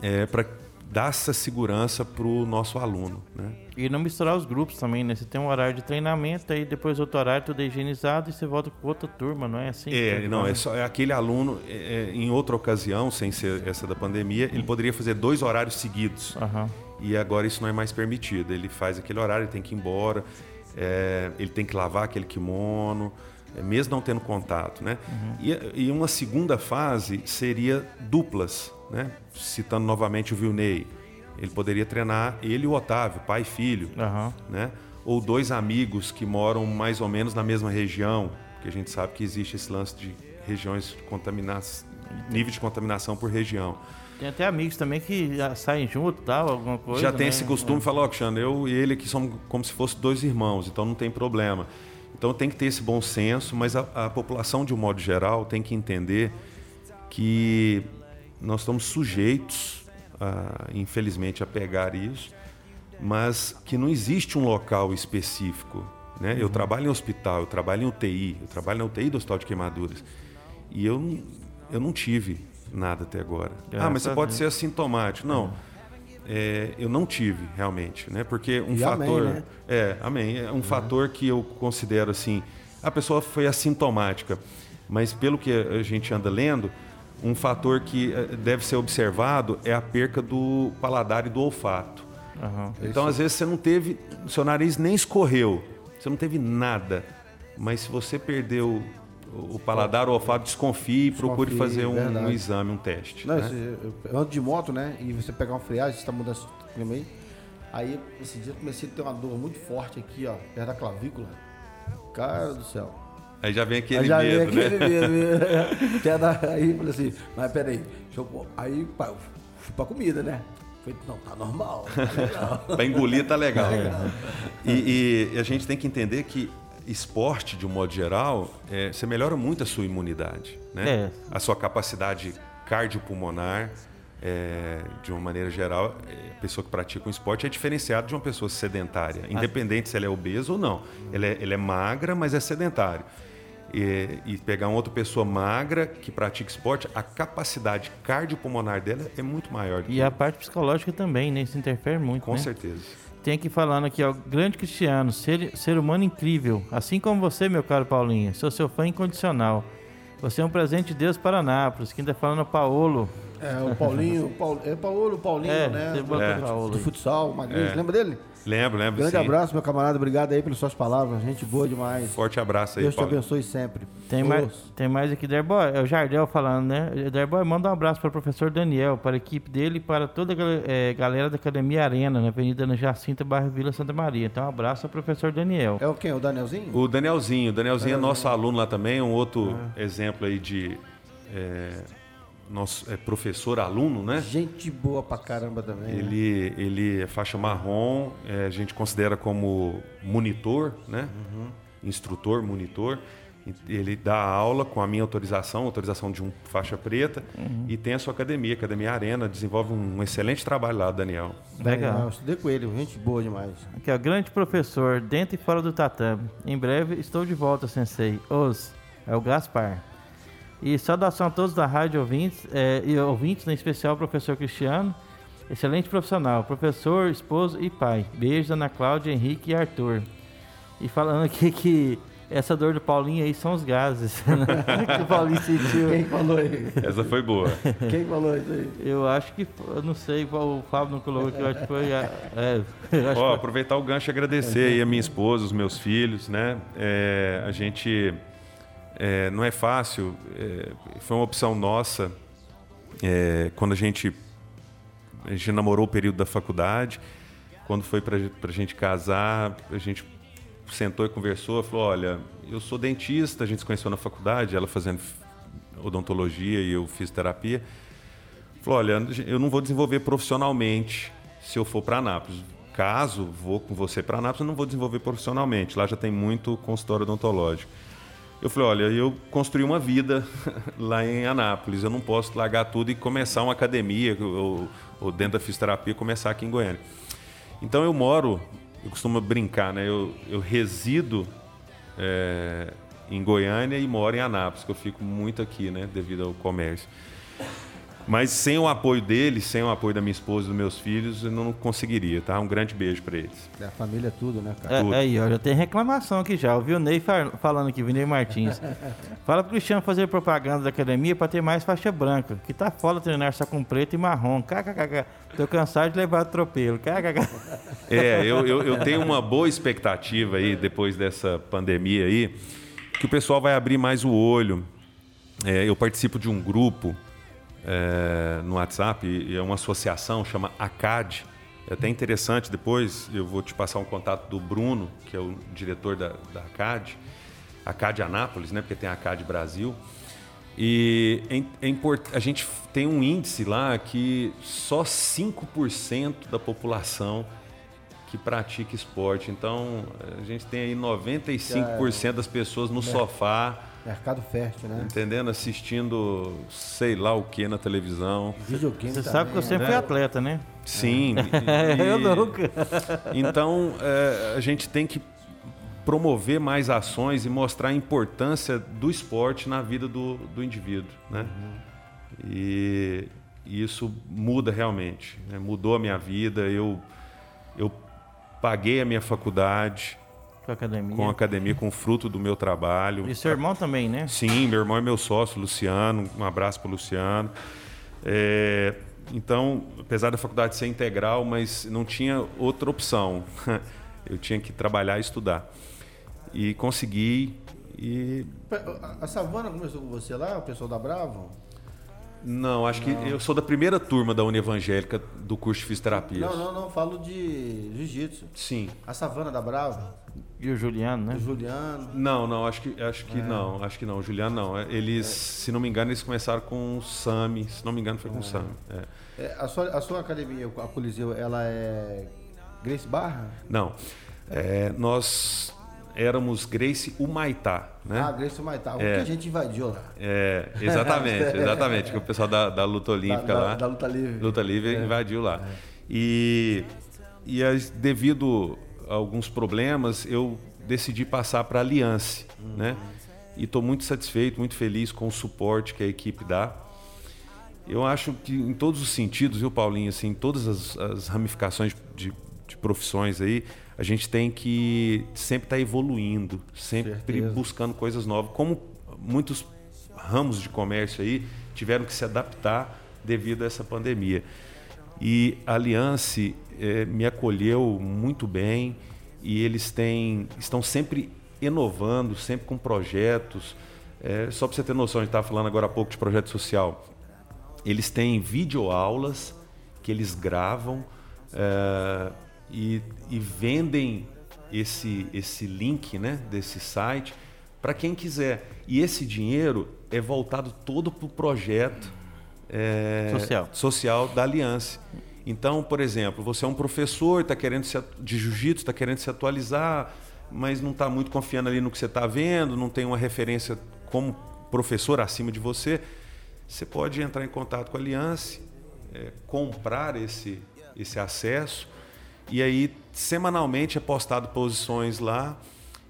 é, para dar essa segurança para o nosso aluno. Né? E não misturar os grupos também, né? Você tem um horário de treinamento, aí depois outro horário tudo é higienizado e você volta com outra turma, não é assim? É, não, é só é aquele aluno, é, é, em outra ocasião, sem ser essa da pandemia, ele poderia fazer dois horários seguidos. Uhum. E agora isso não é mais permitido. Ele faz aquele horário, ele tem que ir embora, é, ele tem que lavar aquele kimono, mesmo não tendo contato, né? Uhum. E, e uma segunda fase seria duplas né? citando novamente o Vilney, ele poderia treinar ele e o Otávio, pai e filho, uhum. né? ou dois amigos que moram mais ou menos na mesma região, porque a gente sabe que existe esse lance de regiões contaminadas, nível de contaminação por região. Tem até amigos também que saem junto, tal, alguma coisa. Já tem né? esse costume, é. falou, Alexandre, eu e ele aqui somos como se fossem dois irmãos, então não tem problema. Então tem que ter esse bom senso, mas a, a população de um modo geral tem que entender que nós estamos sujeitos, a, infelizmente, a pegar isso, mas que não existe um local específico. Né? Uhum. Eu trabalho em hospital, eu trabalho em UTI, eu trabalho na UTI do Hospital de Queimaduras. E eu, eu não tive nada até agora. ah, mas você pode ser assintomático. Não. É, eu não tive realmente, né? Porque um e fator, amém, né? é, amém, é um uhum. fator que eu considero assim, a pessoa foi assintomática, mas pelo que a gente anda lendo, um fator que eh, deve ser observado é a perca do paladar e do olfato. Uhum, então, às vezes, você não teve, seu nariz nem escorreu, você não teve nada. Mas se você perdeu o paladar, o olfato, desconfie e procure fazer um, um, exame, um teste. Não, né? eu, eu ando de moto, né? E você pegar uma friagem, você está mudando o clima aí. Aí, esse dia eu comecei a ter uma dor muito forte aqui, ó, perto da clavícula. Cara do céu. Aí já vem aquele já medo, vem aquele né? Medo, aí falei assim, mas peraí, eu... aí pá, fui pra comida, né? Falei, não, tá normal. Tá legal. pra engolir tá legal. Tá e, e, a gente tem que entender que esporte, de um modo geral, é, você melhora muito a sua imunidade, né? É. A sua capacidade cardiopulmonar, é, de uma maneira geral, é, a pessoa que pratica um esporte é diferenciada de uma pessoa sedentária, independente se ela é obesa ou não. Ela é, ela é magra, mas é sedentária e, e, pegar uma outra pessoa magra que pratica esporte, a capacidade cardiopulmonar dela é muito maior. e a parte psicológica também, né? Isso interfere muito. Com né? certeza. Tem aqui falando aqui, ó, grande Cristiano, ser, ser humano incrível, assim como você, meu caro Paulinho, sou seu fã incondicional. Você é um presente de Deus para Nápoles. Quem está falando o Paulo. É, o Paulinho, Paul, é Paulo, Paulinho, é, né? Do, é. do, do futsal, Magrinho, é. lembra dele? Lembro, lembro. Grande sim. abraço, meu camarada. Obrigado aí pelas suas palavras. Gente boa demais. Forte abraço aí, Deus Paulo. te abençoe sempre. Tem mais, tem mais aqui, Derboy. É o Jardel falando, né? Derboy, manda um abraço para o professor Daniel, para a equipe dele e para toda a é, galera da Academia Arena, na Avenida na Jacinta, bairro Vila Santa Maria. Então, um abraço ao professor Daniel. É o quem? O Danielzinho? O Danielzinho. O Danielzinho é nosso aluno lá também, um outro ah. exemplo aí de. É nosso é professor aluno, né? Gente boa pra caramba também. Né? Ele, né? ele é faixa marrom, é, a gente considera como monitor, né? Uhum. instrutor, monitor. Ele dá aula com a minha autorização, autorização de um faixa preta, uhum. e tem a sua academia, Academia Arena, desenvolve um excelente trabalho lá, Daniel. Legal. Eu estudei com ele, gente boa demais. Aqui, ó, grande professor, dentro e fora do tatame. Em breve estou de volta, sensei. Os, é o Gaspar. E saudação a todos da rádio ouvintes, é, e ouvintes, em especial o professor Cristiano. Excelente profissional, professor, esposo e pai. Beijos, Ana Cláudia, Henrique e Arthur. E falando aqui que essa dor do Paulinho aí são os gases né? que o Paulinho sentiu. Quem falou aí? Essa foi boa. Quem falou isso aí? Eu acho que, eu não sei, o Fábio não colocou aqui, eu acho que foi. É, é Ó, aproveitar o gancho e agradecer aí a minha esposa, os meus filhos, né? É, a gente. É, não é fácil, é, foi uma opção nossa é, quando a gente, a gente namorou o período da faculdade. Quando foi para a gente casar, a gente sentou e conversou, falou, olha, eu sou dentista, a gente se conheceu na faculdade, ela fazendo odontologia e eu fiz terapia. Falou, olha, eu não vou desenvolver profissionalmente se eu for para Anápolis. Caso vou com você para Anápolis, eu não vou desenvolver profissionalmente. Lá já tem muito consultório odontológico. Eu falei, olha, eu construí uma vida lá em Anápolis, eu não posso largar tudo e começar uma academia ou, ou dentro da fisioterapia começar aqui em Goiânia. Então eu moro eu costumo brincar, né? Eu, eu resido é, em Goiânia e moro em Anápolis, que eu fico muito aqui, né? Devido ao comércio. Mas sem o apoio deles, sem o apoio da minha esposa e dos meus filhos, eu não conseguiria, tá? Um grande beijo para eles. É, a família é tudo, né, cara? É, tudo. aí, ó, já tem reclamação aqui já. Ouviu o Ney falando aqui, Vinei Martins. Fala pro Cristiano fazer propaganda da academia para ter mais faixa branca. Que tá foda treinar só com preto e marrom. KKK. Tô cansado de levar atropelo. KKK. É, eu, eu, eu tenho uma boa expectativa aí, depois dessa pandemia aí, que o pessoal vai abrir mais o olho. É, eu participo de um grupo é, no WhatsApp, e é uma associação, chama ACAD. É até interessante, depois eu vou te passar um contato do Bruno, que é o diretor da, da ACAD, ACAD Anápolis, né, porque tem a ACAD Brasil. E é, é a gente tem um índice lá que só 5% da população que pratica esporte. Então, a gente tem aí 95% das pessoas no sofá Mercado fértil, né? Entendendo? Assistindo sei lá o que na televisão. Videogame Você também, sabe que eu sempre né? fui atleta, né? Sim. É. E, eu nunca. Então, é, a gente tem que promover mais ações e mostrar a importância do esporte na vida do, do indivíduo, né? Uhum. E, e, isso muda realmente. Né? Mudou a minha vida. Eu, eu paguei a minha faculdade, com a academia. Com a academia, com o fruto do meu trabalho. E seu irmão também, né? Sim, meu irmão é meu sócio, Luciano. Um abraço para o Luciano. É, então, apesar da faculdade ser integral, mas não tinha outra opção. Eu tinha que trabalhar e estudar. E consegui. E... A Savana começou com você lá, o pessoal da Bravo? Não, acho não. que eu sou da primeira turma da União Evangélica do curso de fisioterapia. Não, não, não, falo de jiu-jitsu. Sim. A Savana da Brava. E o Juliano, né? O Juliano. Não, não, acho que, acho que é. não, acho que não. O Juliano não. Eles, é. se não me engano, eles começaram com o Sami. Se não me engano, foi com o é. Sami. É. a, sua, a sua academia, a Coliseu, ela é Grace Barra? Não. nós éramos Grace Humaitá, né? Ah, Grace Humaitá, o é, que a gente invadiu lá. É, exatamente, exatamente, que o pessoal da, da luta olímpica da, lá. Da, da, luta livre. Luta livre é. invadiu lá. É. E, e devido alguns problemas, eu decidi passar para a Aliança, uhum. né? E estou muito satisfeito, muito feliz com o suporte que a equipe dá. Eu acho que em todos os sentidos, viu, Paulinho, assim, em todas as, as ramificações de, de profissões aí, a gente tem que sempre estar tá evoluindo, sempre Certeza. buscando coisas novas. Como muitos ramos de comércio aí tiveram que se adaptar devido a essa pandemia. E a Aliança é, me acolheu muito bem e eles têm, estão sempre inovando, sempre com projetos. É, só para você ter noção, a gente estava falando agora há pouco de projeto social. Eles têm videoaulas que eles gravam. É, e, e vendem esse, esse link né, desse site para quem quiser. E esse dinheiro é voltado todo para o projeto é, social. social da Aliança. Então, por exemplo, você é um professor, está querendo se, de jiu-jitsu, está querendo se atualizar, mas não está muito confiando ali no que você está vendo, não tem uma referência como professor acima de você, você pode entrar em contato com a Aliança, é, comprar esse, esse acesso e aí semanalmente é postado posições lá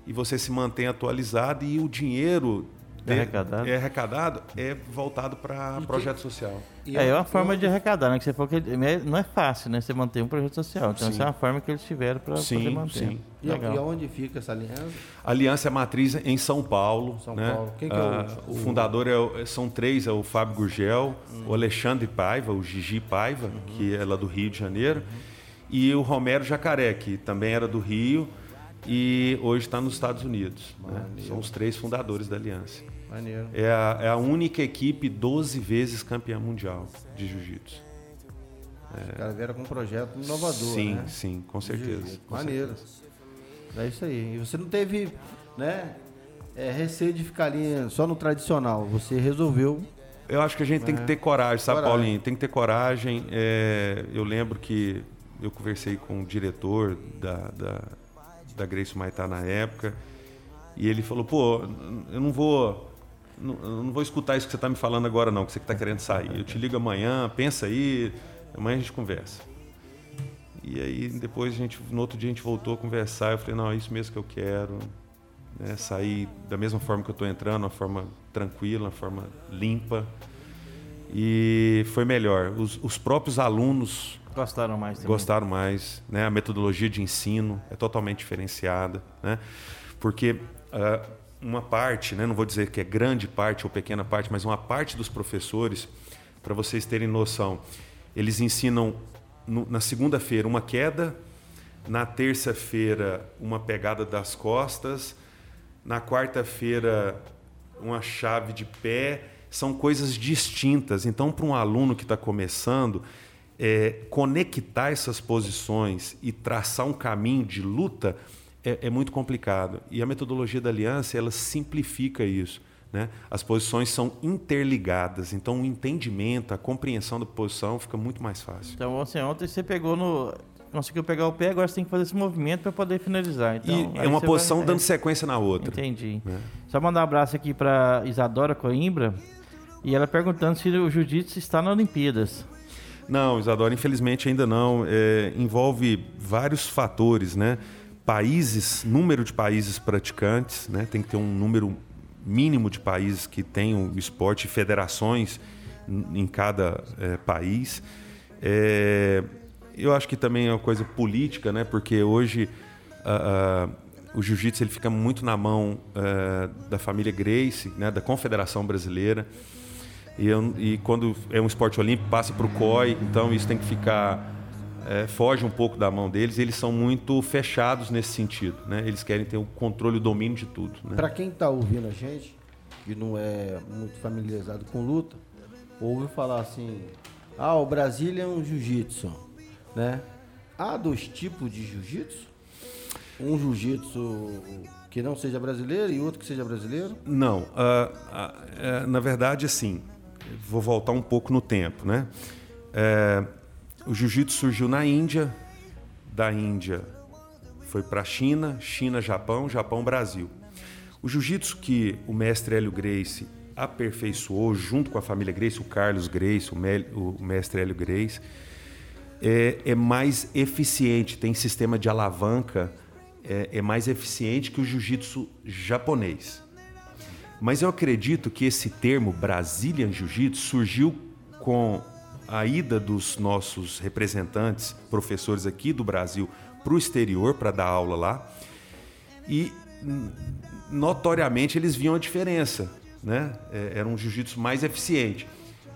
e você se mantém atualizado e o dinheiro é arrecadado. É arrecadado, é voltado para projeto social. É, é uma forma de arrecadar, né? Que você falou que não é fácil, né? Você manter um projeto social. Então, sim. essa é uma forma que eles tiveram para poder manter. Sim. E, e onde fica essa aliança? A aliança é matriz em São Paulo. São né? Paulo. Quem que é o, ah, o... o fundador é, são três: é o Fábio Gurgel, hum. o Alexandre Paiva, o Gigi Paiva, uhum. que é lá do Rio de Janeiro, uhum. e o Romero Jacaré, que também era do Rio e hoje está nos Estados Unidos. Né? São os três fundadores da aliança. Maneiro. É a, é a única equipe 12 vezes campeã mundial de jiu-jitsu. É... Os caras vieram com um projeto inovador, sim, né? Sim, com certeza. Com Maneiro. Certeza. É isso aí. E você não teve, né, é, receio de ficar ali só no tradicional. Você resolveu. Eu acho que a gente é. tem que ter coragem, sabe, coragem. Paulinho? Tem que ter coragem. É, eu lembro que eu conversei com o diretor da, da, da Grace Maitá na época e ele falou: pô, eu não vou não, não vou escutar isso que você está me falando agora, não, que você está querendo sair. Eu te ligo amanhã, pensa aí, amanhã a gente conversa. E aí, depois, a gente, no outro dia, a gente voltou a conversar. Eu falei: não, é isso mesmo que eu quero. Né? Sair da mesma forma que eu estou entrando, uma forma tranquila, uma forma limpa. E foi melhor. Os, os próprios alunos gostaram mais. Também. Gostaram mais. Né? A metodologia de ensino é totalmente diferenciada. Né? Porque. Uh, uma parte, né, não vou dizer que é grande parte ou pequena parte, mas uma parte dos professores, para vocês terem noção, eles ensinam no, na segunda-feira uma queda, na terça-feira uma pegada das costas, na quarta-feira uma chave de pé, são coisas distintas. Então, para um aluno que está começando, é, conectar essas posições e traçar um caminho de luta é, é, muito complicado. E a metodologia da aliança ela simplifica isso. Né? As posições são interligadas, então o entendimento, a compreensão da posição fica muito mais fácil. Então, assim, ontem você pegou no. Conseguiu pegar o pé, agora você tem que fazer esse movimento para poder finalizar. Então, e é uma posição vai... dando sequência na outra. Entendi. É. Só mandar um abraço aqui para Isadora Coimbra e ela perguntando se o jiu-jitsu está nas Olimpíadas. Não, Isadora, infelizmente ainda não. É, envolve vários fatores, né? Países, número de países praticantes, né? tem que ter um número mínimo de países que tenham esporte, federações em cada é, país. É, eu acho que também é uma coisa política, né? porque hoje o jiu-jitsu fica muito na mão é, da família Grace, né? da Confederação Brasileira. E, eu, e quando é um esporte olímpico, passa para o COI, então isso tem que ficar é, foge um pouco da mão deles. Eles são muito fechados nesse sentido, né? Eles querem ter o controle, o domínio de tudo. Né? Para quem está ouvindo a gente e não é muito familiarizado com luta, ouve falar assim: ah, o Brasília é um jiu-jitsu, né? Há dois tipos de jiu-jitsu? Um jiu-jitsu que não seja brasileiro e outro que seja brasileiro? Não. Uh, uh, uh, na verdade, assim, vou voltar um pouco no tempo, né? O jiu-jitsu surgiu na Índia, da Índia foi para a China, China, Japão, Japão, Brasil. O jiu-jitsu que o mestre Hélio Grace aperfeiçoou junto com a família Grace, o Carlos Grace, o, Mel, o mestre Hélio Grace, é, é, mais eficiente, tem sistema de alavanca, é, é mais eficiente que o jiu-jitsu japonês. Mas eu acredito que esse termo Brazilian Jiu-Jitsu surgiu com a ida dos nossos representantes, professores aqui do Brasil, para o exterior para dar aula lá. E notoriamente eles viam a diferença, né? É, era um jiu-jitsu mais eficiente.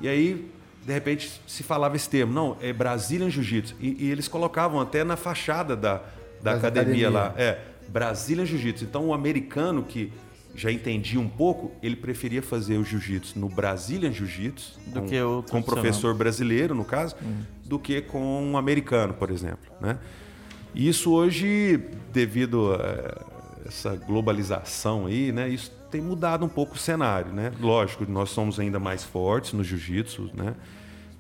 E aí, de repente, se falava esse termo, não, é Brazilian Jiu-Jitsu. E, e, eles colocavam até na fachada da, da academia, academia lá, é, Brazilian Jiu-Jitsu. Então, o americano que já entendia um pouco, ele preferia fazer o jiu-jitsu no Brazilian Jiu-Jitsu, com, que o com um professor brasileiro, no caso, uhum. do que com um americano, por exemplo. Né? E isso hoje, devido a essa globalização aí, né, isso tem mudado um pouco o cenário. Né? Lógico, nós somos ainda mais fortes no jiu-jitsu, né?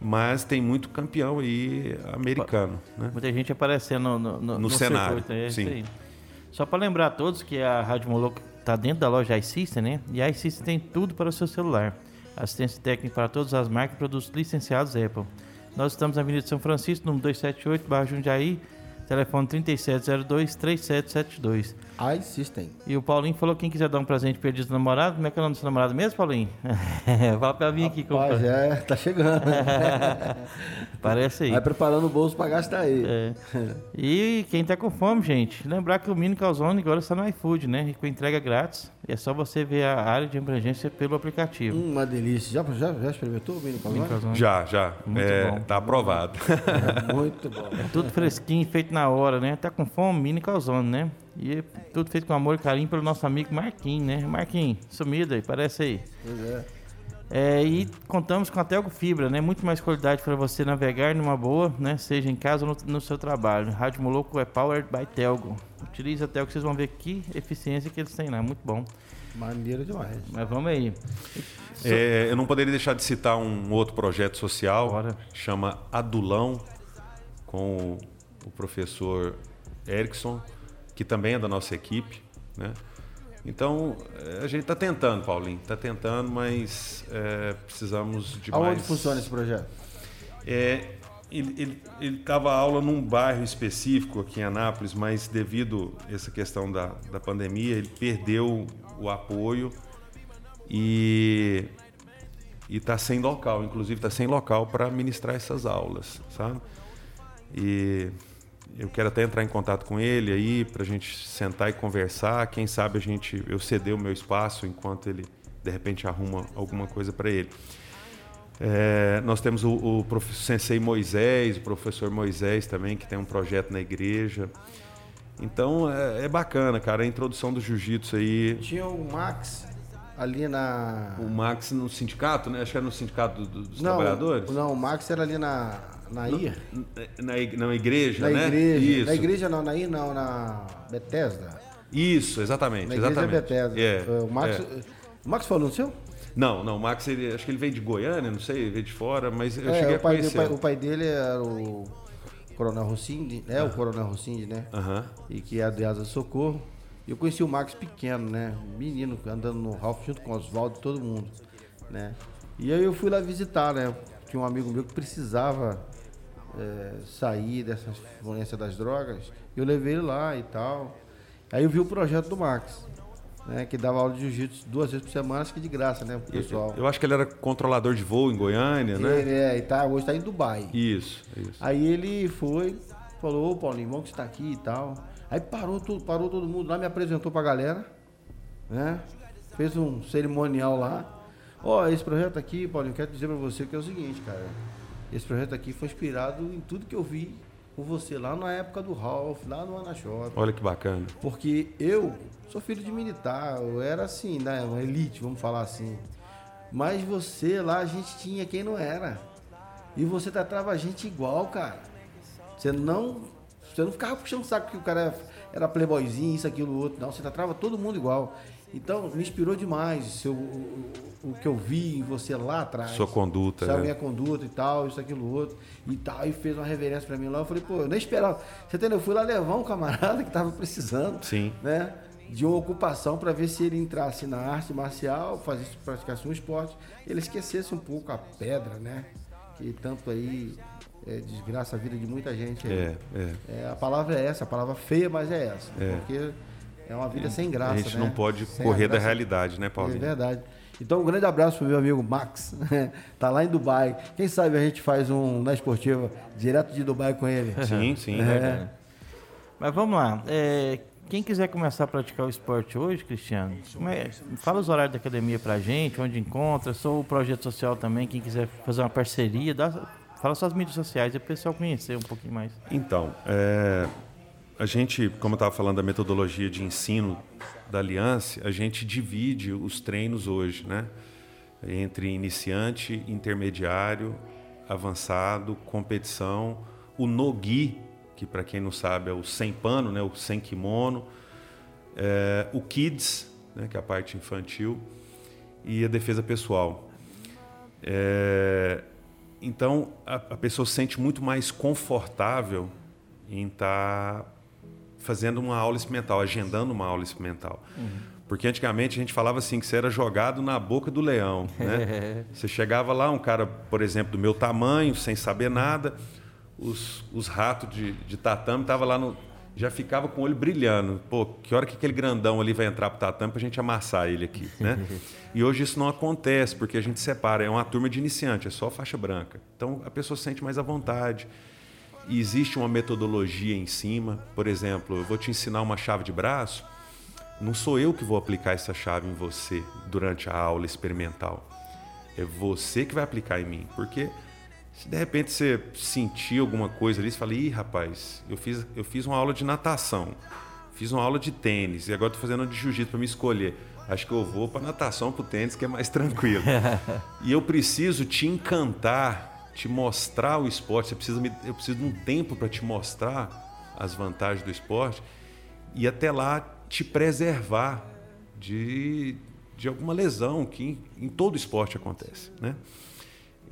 mas tem muito campeão aí americano. Né? Muita gente aparecendo no, no, no, no cenário. Circuito, é sim. Só para lembrar a todos que a Rádio Moloco está dentro da loja iSystem, né? E a iSystem tem tudo para o seu celular. Assistência técnica para todas as marcas e produtos licenciados Apple. Nós estamos na Avenida São Francisco, número 278, bairro Jundiaí, telefone 3702-3772. iSystem. E o Paulinho falou que quem quiser dar um presente ele de namorado, como é que é o nome do seu namorado mesmo, Paulinho? Fala para vir aqui Rapaz, comprar. é, tá chegando. Parece aí. Vai preparando o bolso pra gastar aí. É. E quem tá com fome, gente, lembrar que o Mini Calzone agora está no iFood, né? E com entrega grátis. É só você ver a área de abrangência pelo aplicativo. Hum, Uma delícia. Já, já, já experimentou o mini calzone? Já, já. Muito é, bom. Tá aprovado. Muito bom. Tudo fresquinho, feito na hora, né? Tá com fome, Mini Calzone, né? E é tudo feito com amor e carinho pelo nosso amigo Marquinhos, né? Marquinhos, sumido aí, parece aí. Pois é. É, e contamos com a Telgo Fibra, né? Muito mais qualidade para você navegar numa boa, né? Seja em casa ou no, no seu trabalho. Rádio Moloco é powered by Telgo. Utilize a Telgo, vocês vão ver que eficiência que eles têm lá, muito bom. Maneiro demais. Mas vamos aí. É, eu não poderia deixar de citar um outro projeto social, Bora. chama Adulão, com o, o professor Erickson, que também é da nossa equipe. Né? Então, é, a gente está tentando, Paulinho, está tentando, mas é, precisamos de Aonde mais... funciona esse projeto? É, ele, dava aula num bairro específico aqui em Anápolis, mas devido a essa questão da, da pandemia, ele perdeu o apoio e está sem local, inclusive está sem local para ministrar essas aulas, sabe? E eu quero até entrar em contato com ele aí para a gente sentar e conversar. Quem sabe a gente eu ceder o meu espaço enquanto ele de repente arruma alguma coisa para ele. É, nós temos o, o professor Sensei Moisés, o professor Moisés também, que tem um projeto na igreja. Então é, é bacana, cara, a introdução do jiu-jitsu aí. Tinha o Max ali na. O Max no sindicato, né? Acho que era no sindicato do- dos não, trabalhadores. não, o Max era ali na, na IA. Na, ig- na igreja, Na né? igreja. Isso. Na igreja não, na IA não, na Bethesda. Isso, exatamente. Na igreja exatamente. Bethesda. É, o, Max, é. o Max falou no seu? Não, não, o Max, ele, acho que ele veio de Goiânia, não sei, veio de fora, mas eu É, cheguei a dele, o, conhecer. pai, o pai dele era o Coronel Rossindi, é o Coronel Rossindi, né? Aham. E que é de Asa Socorro. Eu conheci o Max pequeno, né? Menino, andando no Ralph junto com o Oswaldo e todo mundo, né? E aí eu fui lá visitar, né? Tinha um amigo meu que precisava é, sair dessa influência das drogas. Eu levei ele lá e tal. Aí eu vi o projeto do Max, né? Que dava aula de jiu-jitsu duas vezes por semana, acho que de graça, né? Pro pessoal. Eu acho que ele era controlador de voo em Goiânia, né? Ele é, e tá, hoje tá em Dubai. Isso, isso. Aí ele foi, falou, ô Paulinho, bom que você tá aqui e tal. Aí parou tudo, parou todo mundo lá, me apresentou pra galera, né? Fez um cerimonial lá. Ó, esse projeto aqui, Paulinho, quero dizer pra você que é o seguinte, cara. Esse projeto aqui foi inspirado em tudo que eu vi com você lá na época do Ralph, lá no Anashop. Olha que bacana. Porque eu sou filho de militar, eu era assim, né? Uma elite, vamos falar assim. Mas você lá, a gente tinha quem não era. E você tratava a gente igual, cara. Você não. Você não ficava puxando o saco que o cara era playboyzinho, isso, aquilo, outro. Não, você tratava todo mundo igual. Então, me inspirou demais seu, o, o- que eu vi em você lá atrás. Sua conduta, Sabe, né? minha conduta e tal, isso, aquilo, outro. E tal, e fez uma reverência pra mim lá. Eu falei, pô, eu nem esperava. Você entendeu? Eu fui lá levar um camarada que tava precisando Sim. né, de uma ocupação para ver se ele entrasse na arte marcial, fazesse, praticasse um esporte, ele esquecesse um pouco a pedra, né? Que tanto aí é, desgraça a vida de muita gente. aí. É, é. É, a palavra é essa, a palavra feia, mas é essa. Porque é uma vida sem graça. a gente né? não pode Sem correr a da realidade, né, É Paulinho? verdade. Então, um grande abraço pro meu amigo Max. tá lá em Dubai. Quem sabe a gente faz um na esportiva direto de Dubai com ele. Sim, sim. É. né? Mas vamos lá. É, quem quiser começar a praticar o esporte hoje, Cristiano, como é- fala os horários da academia pra gente, onde encontra. Sou o projeto social também, quem quiser fazer uma parceria, dá, fala suas mídias sociais, e o pessoal conhecer um pouquinho mais. Então, é, a gente, como eu estava falando da metodologia de ensino da Aliança, a gente divide os treinos hoje, né? Entre iniciante, intermediário, avançado, competição, o nogi, que para quem não sabe é o sem pano, né? O sem kimono, é, o kids, né? Que é a parte infantil, e a defesa pessoal. É, então, a, a pessoa se sente muito mais confortável em estar fazendo uma aula experimental, agendando uma aula experimental. Porque antigamente a gente falava assim que você era jogado na boca do leão, né? você chegava lá, um cara, por exemplo, do meu tamanho, sem saber nada, os, os ratos de, de tatame estavam lá no, já ficava com o olho brilhando. Pô, que hora que aquele grandão ali vai entrar pro tatame pra gente amassar ele aqui, né? e hoje isso não acontece, porque a gente separa, é uma turma de iniciante, é só faixa branca. Então a pessoa se sente mais à vontade. E existe uma metodologia em cima. Por exemplo, eu vou te ensinar uma chave de braço, não sou eu que vou aplicar essa chave em você durante a aula experimental. É você que vai aplicar em mim, porque se de repente você sentir alguma coisa ali, você fala, ih, rapaz, eu fiz, eu fiz uma aula de natação, fiz uma aula de tênis, e agora estou fazendo uma de jiu-jitsu para me escolher. Acho que eu vou para natação, para o tênis, que é mais tranquilo. e eu preciso te encantar, te mostrar o esporte. Você precisa me, eu preciso de um tempo para te mostrar as vantagens do esporte. E até lá te preservar de, de alguma lesão que em, em todo esporte acontece. Né?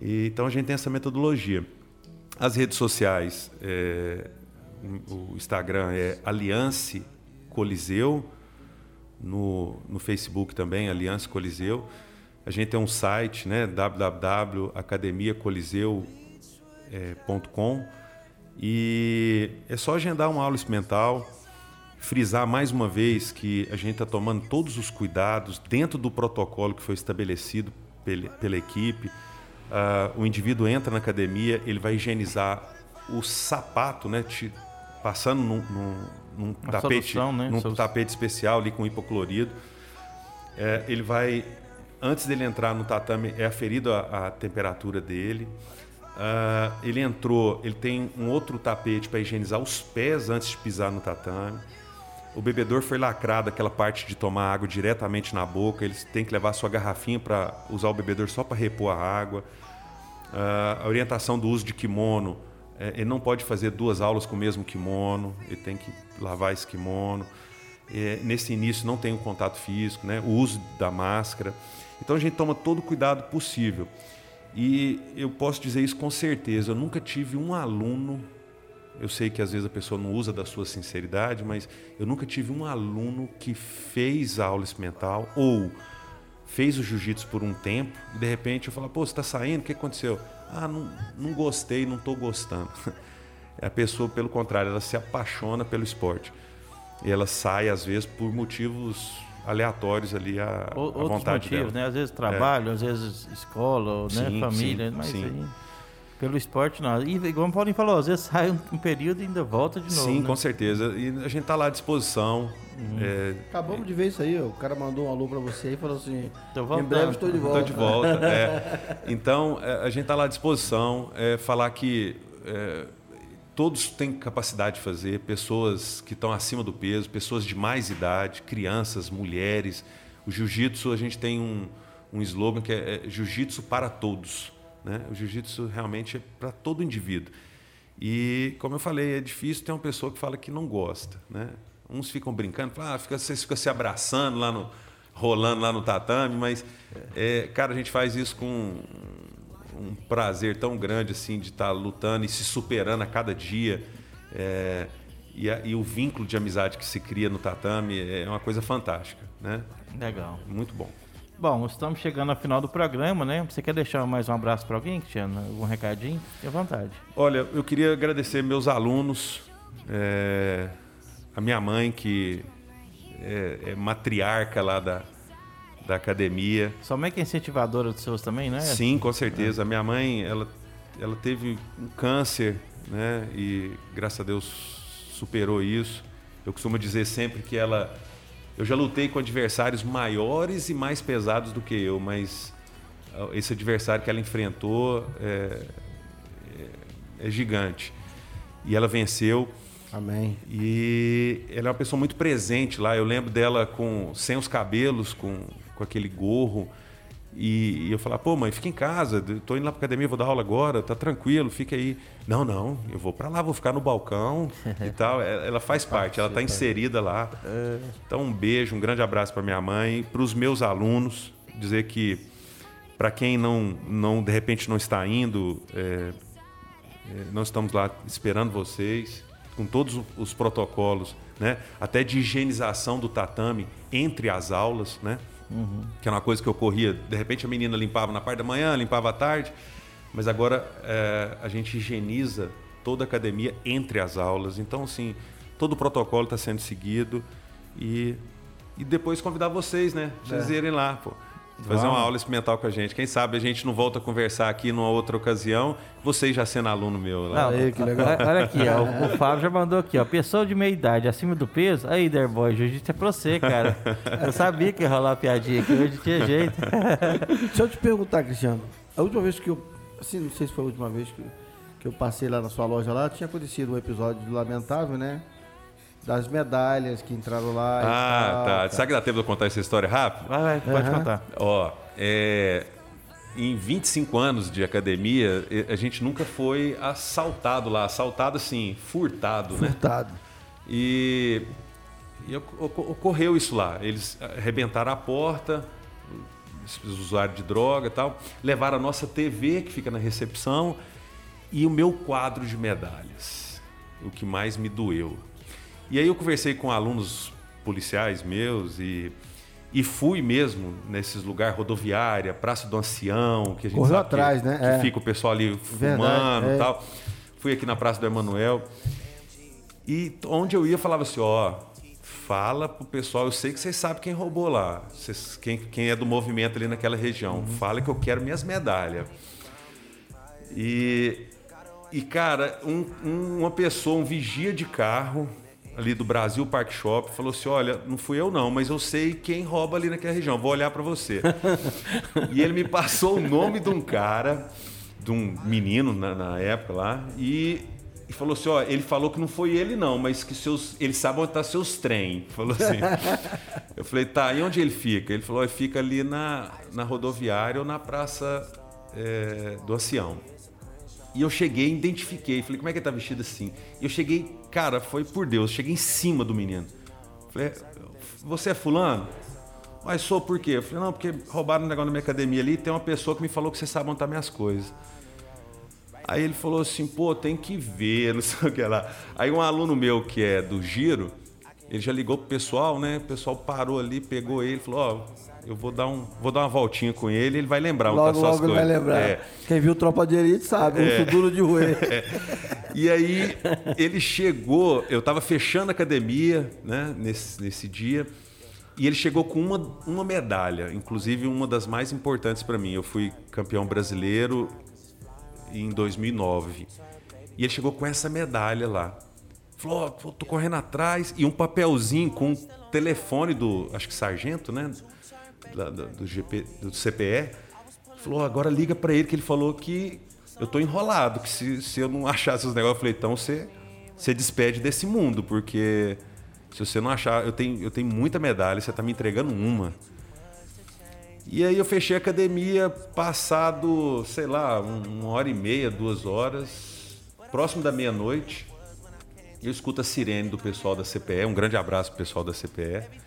E, então a gente tem essa metodologia. As redes sociais, é, o Instagram é Aliance Coliseu, no, no Facebook também, Aliança Coliseu. A gente tem um site, né, www.academiacoliseu.com e é só agendar uma aula experimental frisar mais uma vez que a gente está tomando todos os cuidados dentro do protocolo que foi estabelecido pela, pela equipe. Uh, o indivíduo entra na academia, ele vai higienizar o sapato, né, te, passando num, num, num tapete, solução, né? num tapete especial ali com hipoclorido. É, ele vai, antes dele entrar no tatame, é aferido a, a temperatura dele. Uh, ele entrou, ele tem um outro tapete para higienizar os pés antes de pisar no tatame. O bebedor foi lacrado, aquela parte de tomar água diretamente na boca. Eles têm que levar sua garrafinha para usar o bebedor só para repor a água. Uh, a orientação do uso de kimono. É, ele não pode fazer duas aulas com o mesmo kimono, ele tem que lavar esse kimono. É, nesse início não tem o contato físico, né? o uso da máscara. Então a gente toma todo o cuidado possível. E eu posso dizer isso com certeza. Eu nunca tive um aluno eu sei que às vezes a pessoa não usa da sua sinceridade, mas eu nunca tive um aluno que fez a aula experimental ou fez o jiu-jitsu por um tempo e de repente eu falo, pô, você está saindo? O que aconteceu? Ah, não, não gostei, não estou gostando. A pessoa, pelo contrário, ela se apaixona pelo esporte. E ela sai, às vezes, por motivos aleatórios ali a, o, a vontade motivos, dela. né? Às vezes trabalho, é. às vezes escola, né? sim, família, sim, mas sim. aí... Pelo esporte, não. E igual o Paulinho falou, às vezes sai um, período e ainda volta de novo. Sim, né? com certeza. E a gente está lá à disposição. Uhum. É... Acabamos de ver isso aí. O cara mandou um alô para você e falou assim: em breve estou de volta. Estou de volta. é. Então, é, a gente está lá à disposição. É, falar que é, todos têm capacidade de fazer, pessoas que estão acima do peso, pessoas de mais idade, crianças, mulheres. O jiu-jitsu, a gente tem um, um slogan que é, é jiu-jitsu para todos. Né? O jiu-jitsu realmente é para todo indivíduo. E, como eu falei, é difícil ter uma pessoa que fala que não gosta. Né? Uns ficam brincando, falam, ah, fica, vocês ficam se abraçando lá no. rolando lá no tatame, mas, é, cara, a gente faz isso com um prazer tão grande assim de estar tá lutando e se superando a cada dia. É, e, a, e, o vínculo de amizade que se cria no tatame é uma coisa fantástica, né? Legal. Muito bom. Bom, estamos chegando ao final do programa, né? Você quer deixar mais um abraço para alguém, Cristiano? Algum recadinho? Fique à vontade. Olha, eu queria agradecer meus alunos, é, a minha mãe, que é, é, matriarca lá da, da academia. Sua mãe que é incentivadora dos seus também, né? Sim, com certeza. É. A minha mãe, ela, ela teve um câncer, né? E graças a Deus superou isso. Eu costumo dizer sempre que ela eu já lutei com adversários maiores e mais pesados do que eu, mas ah, esse adversário que ela enfrentou é, é, é gigante. E ela venceu. Amém. E ela é uma pessoa muito presente lá. Eu lembro dela com sem os cabelos, com, com aquele gorro. E, e eu falava, pô, mãe, fica em casa, tô indo lá pra academia, vou dar aula agora, tá tranquilo, fica aí. Não, não, eu vou para lá, vou ficar no balcão e tal. É, ela faz parte, ela tá inserida lá. É. Então, um beijo, um grande abraço para minha mãe, para os meus alunos, dizer que para quem não, não, de repente não está indo, é, é, nós estamos lá esperando vocês. com todos os protocolos, né? Até de higienização do tatame entre as aulas, né? Uhum. Que era uma coisa que ocorria. De repente a menina limpava na parte da manhã, limpava à tarde, mas agora é, a gente higieniza toda a academia entre as aulas. Então, assim, todo o protocolo está sendo seguido e, e depois convidar vocês, né? Vocês é. irem lá, pô. Fazer uma aula experimental com a gente. Quem sabe a gente não volta a conversar aqui numa outra ocasião, vocês já sendo aluno meu lá. Não, que legal. Olha aqui, ó, o Fábio já mandou aqui, ó. Pessoa de meia idade, acima do peso. Aí, Derboy, jiu-jitsu é pra você, cara. Eu sabia que ia rolar piadinha aqui, hoje tinha jeito. Deixa eu te perguntar, Cristiano. A última vez que eu. Assim, não sei se foi a última vez que, que eu passei lá na sua loja lá, tinha acontecido um episódio lamentável, né? Das medalhas que entraram lá. Ah, tal, tá. Será que dá tempo de eu contar essa história rápido? Vai, vai, pode uhum. contar. Ó, é, em 25 anos de academia, a gente nunca foi assaltado lá. Assaltado, assim, furtado, né? Furtado. E, e ocorreu isso lá. Eles arrebentaram a porta, os usuários de droga e tal, levaram a nossa TV, que fica na recepção, e o meu quadro de medalhas. O que mais me doeu. E aí eu conversei com alunos policiais meus e, e fui mesmo nesses lugares, rodoviária, Praça do Ancião, que a gente Correu sabe atrás, que, né? que é. fica o pessoal ali fumando e é. tal. Fui aqui na Praça do Emanuel. E onde eu ia, falava assim, ó, fala pro pessoal, eu sei que vocês sabem quem roubou lá, vocês, quem, quem é do movimento ali naquela região. Uhum. Fala que eu quero minhas medalhas. E, e cara, um, um, uma pessoa, um vigia de carro, ali do Brasil Park Shop falou assim: Olha, não fui eu não, mas eu sei quem rouba ali naquela região, vou olhar para você. e ele me passou o nome de um cara, de um menino na, na época lá, e, e, falou assim: Ó, ele falou que não foi ele não, mas que seus, ele sabe onde tá seus trem. Falou assim. eu falei: Tá, e onde ele fica? Ele falou: Ele fica ali na, na rodoviária ou na praça é, do Ancião. E eu cheguei, identifiquei, falei, como é que ele tá vestido assim? E eu cheguei, cara, foi por Deus, cheguei em cima do menino. Falei, você é fulano? Mas sou por quê? Eu falei, não, porque roubaram um negócio na minha academia ali tem uma pessoa que me falou que você sabe tá minhas coisas. Aí ele falou assim, pô, tem que ver, não sei o que lá. Aí um aluno meu que é do Giro, ele já ligou pro pessoal, né? O pessoal parou ali, pegou ele, falou, ó, oh, eu vou dar, um, vou dar uma voltinha com ele, ele vai lembrar logo, tá suas logo coisas. vai lembrar. É. Quem viu Tropa de Elite sabe, é. um duro de roer. É. E aí ele chegou, eu estava fechando a academia, né, nesse, nesse dia, e ele chegou com uma, uma medalha, inclusive uma das mais importantes para mim. Eu fui campeão brasileiro em 2009. E ele chegou com essa medalha lá. Falou, oh, tô correndo atrás. E um papelzinho com o telefone do, acho que sargento, né? Da, da, do, GP, do CPE, falou, agora liga para ele que ele falou que eu tô enrolado, que se, se eu não achasse os negócios, eu falei, então você, você despede desse mundo, porque se você não achar, eu tenho, eu tenho muita medalha, você tá me entregando uma. E aí eu fechei a academia, passado, sei lá, uma hora e meia, duas horas, próximo da meia-noite, eu escuto a sirene do pessoal da CPE, um grande abraço pro pessoal da CPE.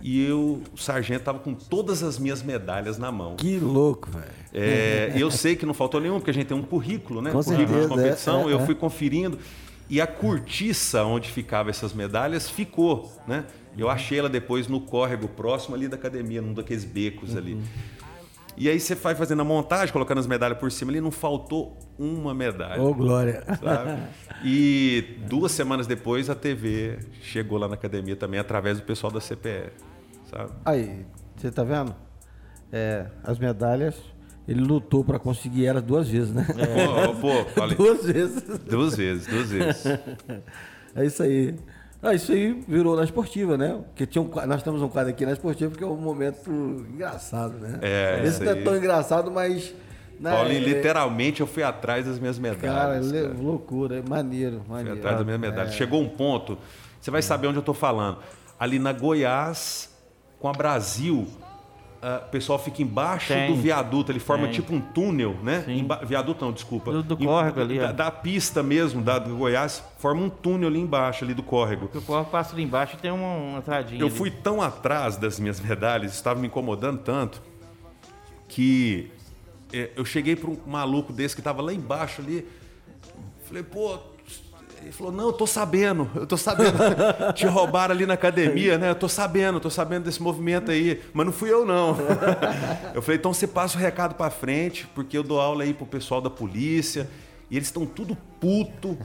E eu, o sargento tava com todas as minhas medalhas na mão. Que louco, velho. É, eu sei que não faltou nenhum, porque a gente tem um currículo, né? Com currículo certeza, de competição. é, é, eu é. fui conferindo. E a cortiça onde ficavam essas medalhas ficou, né? Eu achei ela depois no córrego próximo ali da academia, num daqueles becos uhum. E aí você vai fazendo a montagem, colocando as medalhas por cima ali, não faltou uma medalha. Ô, oh, glória! Sabe? E duas semanas depois a TV chegou lá na academia também, através do pessoal da CPE. Sabe? Aí, você tá vendo? É, as medalhas, ele lutou para conseguir elas duas vezes, né? É. Pô, pô, falei. duas vezes. Duas vezes, duas vezes. É isso aí. Ah, isso aí virou na esportiva, né? Porque tinha um, nós temos um quadro aqui na esportiva que é um momento engraçado, né? É, Esse não é tão engraçado, mas. Né, Paulinho, é, literalmente eu fui atrás das minhas medalhas. Cara, cara. loucura, é maneiro, maneiro. Fui atrás das minhas medalhas. É. Chegou um ponto, você vai saber onde eu estou falando. Ali na Goiás, com a Brasil, o pessoal fica embaixo tem, do viaduto, ele forma tem. tipo um túnel, né? Emba viaduto não, desculpa. Do, do córrego ali. Da, da, pista mesmo, da, do Goiás, forma um túnel ali embaixo, ali do córrego. O córrego passa ali embaixo e tem uma, uma entradinha. Eu ali. fui tão atrás das minhas medalhas, estava me incomodando tanto, que é, eu cheguei para um maluco desse que estava lá embaixo ali. Falei, pô, Ele falou, não, eu tô sabendo, eu tô sabendo. Te roubaram ali na academia, né? Eu tô sabendo, tô sabendo desse movimento aí. Mas não fui eu, não. Eu falei, então você passa o recado pra frente, porque eu dou aula aí pro pessoal da polícia. E eles estão tudo puto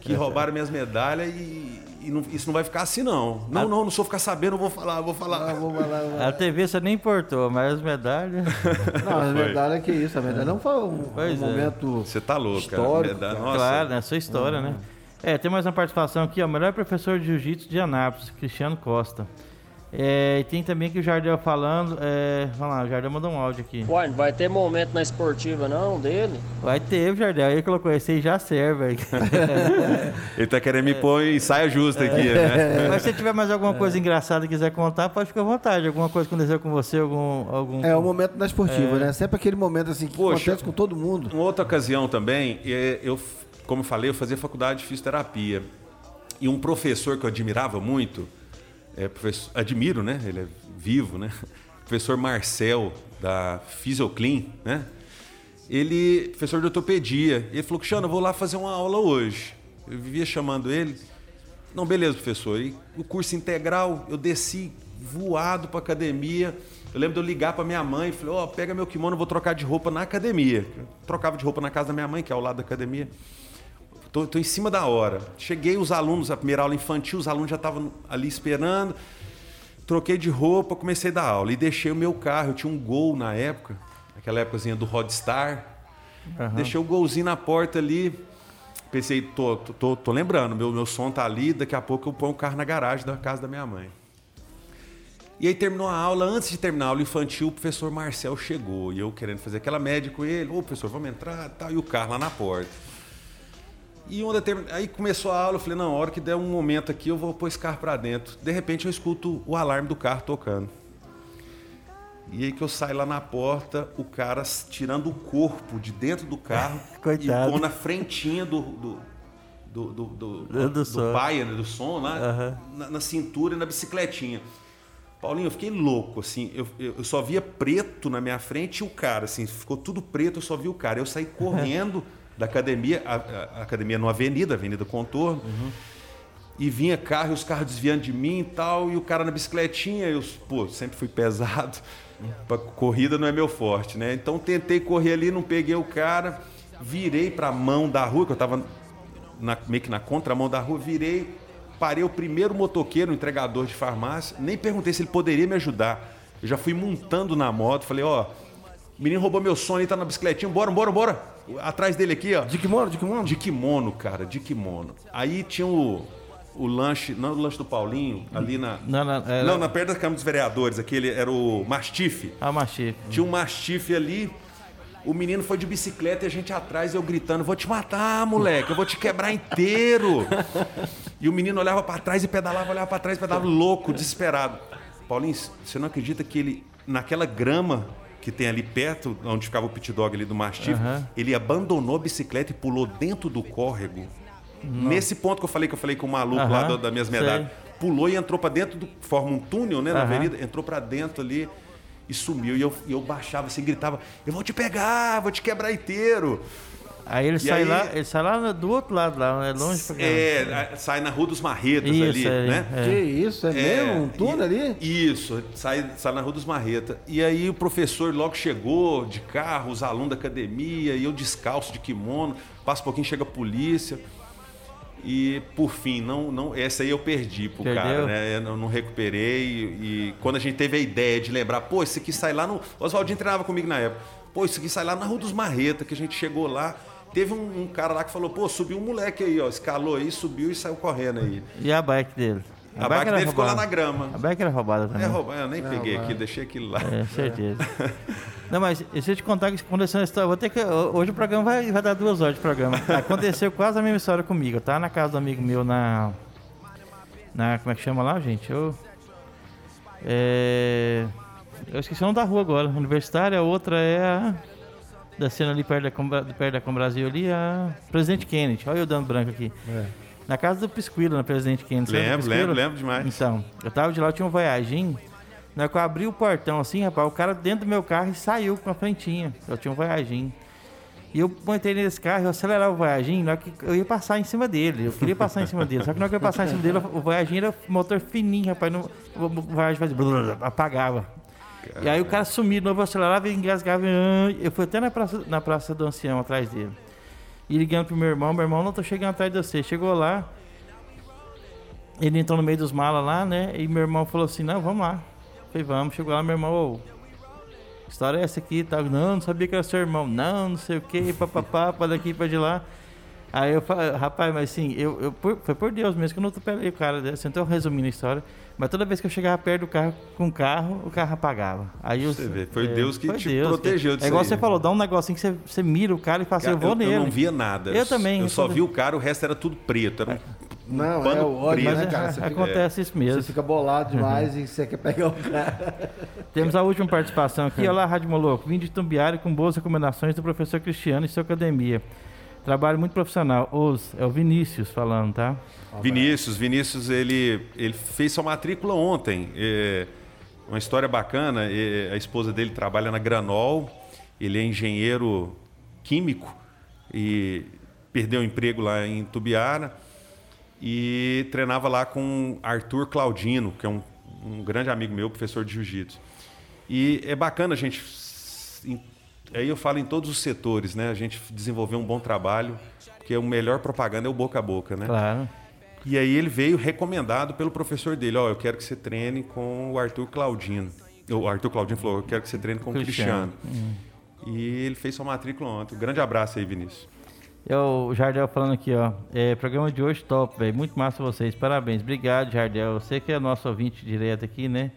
que roubaram minhas medalhas e, e não- isso não vai ficar assim, não. Não, não, não sou ficar sabendo, eu vou falar, eu vou falar. Vamos lá. A TV você nem importou, mas as medalhas. Não, a verdade é que isso. A verdade não foi um, um é. momento Você tá louco, cara. histórico. Medalha- cara. Nossa. Claro, né? Sua história, né? É, tem mais uma participação aqui, ó. Melhor professor de jiu-jitsu de Anápolis, Cristiano Costa. É, e tem também aqui o Jardel falando. É, vamos lá, o Jardel mandou um áudio aqui. Uai, não vai ter momento na esportiva não dele? Vai ter o Jardel. Ele colocou esse aí já serve. aí. Ele tá querendo me pôr em saia justa aqui, né? Mas se tiver mais alguma coisa engraçada e quiser contar, pode ficar à vontade. Alguma coisa que aconteceu com você, algum. algum... É o momento da esportiva, né? Sempre aquele momento assim que Poxa. acontece com todo mundo. Uma outra ocasião também, é, eu, como eu falei, eu fazia faculdade de fisioterapia. E um professor que eu admirava muito, é, admiro, né? Ele é vivo, né? Professor Marcel, da Fisioclean, né? Ele, professor de ortopedia, ele falou, Cristiano, eu vou lá fazer uma aula hoje. Eu vivia chamando ele. Não, beleza, professor. E o curso integral, eu desci voado para academia. Eu lembro de eu ligar para minha mãe e falei: Ó, pega meu kimono, vou trocar de roupa na academia. Eu trocava de roupa na casa da minha mãe, que é ao lado da academia. Tô, tô em cima da hora. Cheguei, os alunos, a primeira aula infantil, os alunos já estavam ali esperando. Troquei de roupa, comecei a dar aula. E deixei o meu carro. Eu tinha um gol na época, aquela épocazinha do Rodstar. Deixei o golzinho na porta ali. Pensei, tô, tô, tô, tô lembrando, meu, meu som tá ali, daqui a pouco eu ponho o carro na garagem da casa da minha mãe. E aí terminou a aula, antes de terminar a aula infantil, o professor Marcel chegou. E eu querendo fazer aquela média com ele, ô professor, vamos entrar tal, e o carro lá na porta. E uma determin... aí começou a aula, eu falei, não, a hora que der um momento aqui, eu vou pôr esse carro para dentro. De repente eu escuto o alarme do carro tocando. E aí que eu saio lá na porta, o cara tirando o corpo de dentro do carro Coitado. e pôr na frentinha do, do, do, do, do, Do som. paia, né, do som lá, Aham. na, na cintura e na bicicletinha. Paulinho, eu fiquei louco, assim, eu eu só via preto na minha frente e o cara, assim, ficou tudo preto, eu só vi o cara. Eu saí correndo da academia, a, a- academia numa avenida, Avenida Contorno, e vinha carro, e os carros desviando de mim e tal, e o cara na bicicletinha, eu, pô, sempre fui pesado, pra corrida não é meu forte, né? Então tentei correr ali, não peguei o cara, virei pra mão da rua, que eu tava na- meio que na contramão da rua, virei, parei o primeiro motoqueiro, entregador de farmácia, nem perguntei se ele poderia me ajudar. Eu já fui montando na moto, falei, ó, o menino roubou meu sono e tá na bicicletinha, bora, bora, bora. Atrás dele aqui, ó. De kimono, de kimono? De kimono, cara, de kimono. Aí tinha o, o lanche, não o lanche do Paulinho, ali na. Não, não, era- Não, na perto da Câmara dos Vereadores, aquele era o Mastife. Ah, machife. Tinha um mastife ali. O menino foi de bicicleta e a gente atrás, eu gritando: Vou te matar, moleque, eu vou te quebrar inteiro. e o menino olhava pra trás e pedalava, olhava pra trás e pedalava, louco, desesperado. Paulinho, você não acredita que ele, naquela grama que tem ali perto, onde ficava o pit dog ali do mastife, Aham. ele abandonou a bicicleta e pulou dentro do córrego. Nesse ponto que eu falei, que eu falei com o maluco lá Aham, do- das minhas sei. medalhas. Pulou e entrou pra dentro do. Forma um túnel, né? Na avenida entrou pra dentro ali e sumiu. E eu, e eu baixava assim, gritava: Eu vou te pegar, vou te quebrar inteiro. Aí ele E sai aí- lá, ele sai lá do outro lado, lá, é longe pra caramba. É, sai na Rua dos Marretas Isso, ali, é, né? é. Que isso, é, mesmo? Um túnel e- ali? Isso, sai, sai na Rua dos Marretas. E aí o professor logo chegou de carro, os alunos da academia, e eu descalço de kimono, passa um pouquinho, chega a polícia. E por fim, não, não, essa aí eu perdi pro Perdeu? cara, né? Eu não, não recuperei. E quando a gente teve a ideia de lembrar, pô, isso aqui sai lá no. O Oswaldinho treinava comigo na época. Pô, isso aqui sai lá na Rua dos Marretas, que a gente chegou lá. Teve um, um cara lá que falou, pô, subiu um moleque aí, ó. Escalou aí, subiu e saiu correndo aí. E a bike dele? A bike era dele ficou lá roubada. na grama. A bike era roubada também. É, rouba- eu nem peguei aqui, deixei aquilo lá. É, certeza. Não, mas e se eu te contar que aconteceu uma história, vou ter que. Hoje o programa vai, vai dar duas horas de programa. Aconteceu quase a mesma história comigo. Eu tava na casa do amigo meu na. Na. Como é que chama lá, gente? Eu. É. Eu esqueci o nome da rua agora. Universitária, a outra é a. Descendo ali perto da, Com- perto da Com Brasil ali, a Presidente Kennedy. Olha eu dando branco aqui. Na casa do Pisquilo, na Presidente Kennedy. Lembro, lembro, lembro demais. Então, eu tava de lá, eu tinha um Voyagin. Na hora que eu abri o portão assim, rapaz, o cara dentro do meu carro e saiu com a frentinha. Eu tinha um Voyagin. E eu entrei nesse carro, eu acelerava o Voyaginho, na hora que eu ia passar em cima dele. Eu queria passar em cima dele. Só que na hora que eu ia passar em cima dele, o Voyaginho era motor fininho, rapaz. Não, o Voyaginho fazia... blá, blá, blá, E aí o cara sumiu novo, acelerava e engasgava. Eu fui até na praça, na praça do ancião, atrás dele. E ligando pro meu irmão, meu irmão, não tô chegando atrás de você. Chegou lá, ele entrou no meio dos malas lá, né? E meu irmão falou assim, não, vamos lá. Eu falei, vamos. Chegou lá, meu irmão, que história é essa aqui? Tá? Não, não sabia que era seu irmão. Não, não sei o que, papapá, para daqui, para de lá. Aí eu falei, rapaz, mas assim, eu, eu, por, foi por Deus mesmo que eu não atropelei o cara. Assim, então, resumindo a história. Mas toda vez que eu chegava perto do carro com o carro, o carro apagava. Aí eu, Você vê, foi é, Deus que foi te Deus, protegeu que, disso É igual aí. você falou, dá um negocinho que você, você mira o cara e fala assim, eu vou eu, nele. eu não via nada. Eu também, Eu eu só vi o cara, o resto era tudo preto. Era um Não, pano é o ódio, preto. né, Mas cara? é, fica- acontece isso mesmo. Você fica bolado demais e você quer pegar o cara. Temos a última participação aqui. Olá, Rádio Moloco. Vim de Tumbiara com boas recomendações do professor Cristiano e sua academia. Trabalho muito profissional. Os, é o Vinícius falando, tá? Vinícius, Vinícius, ele, ele fez sua matrícula ontem. É, uma história bacana. é, a esposa dele trabalha na Granol. Ele é engenheiro químico e perdeu o emprego lá em Tubiara e treinava lá com Arthur Claudino, que é um, um grande amigo meu, professor de jiu-jitsu. E é bacana a gente aí eu falo em todos os setores, né? A gente desenvolver um bom trabalho, porque o melhor propaganda é o boca a boca, né? Claro. E aí ele veio recomendado pelo professor dele, ó, eu quero que você treine com o Arthur Claudino. O Arthur Claudino falou, eu quero que você treine com o Cristiano. Cristiano. E ele fez sua matrícula ontem. Um grande abraço aí, Vinícius. É o Jardel falando aqui, ó. É, programa de hoje top, velho. Muito massa vocês. Parabéns. Obrigado, Jardel. Você que é nosso ouvinte direto aqui, né?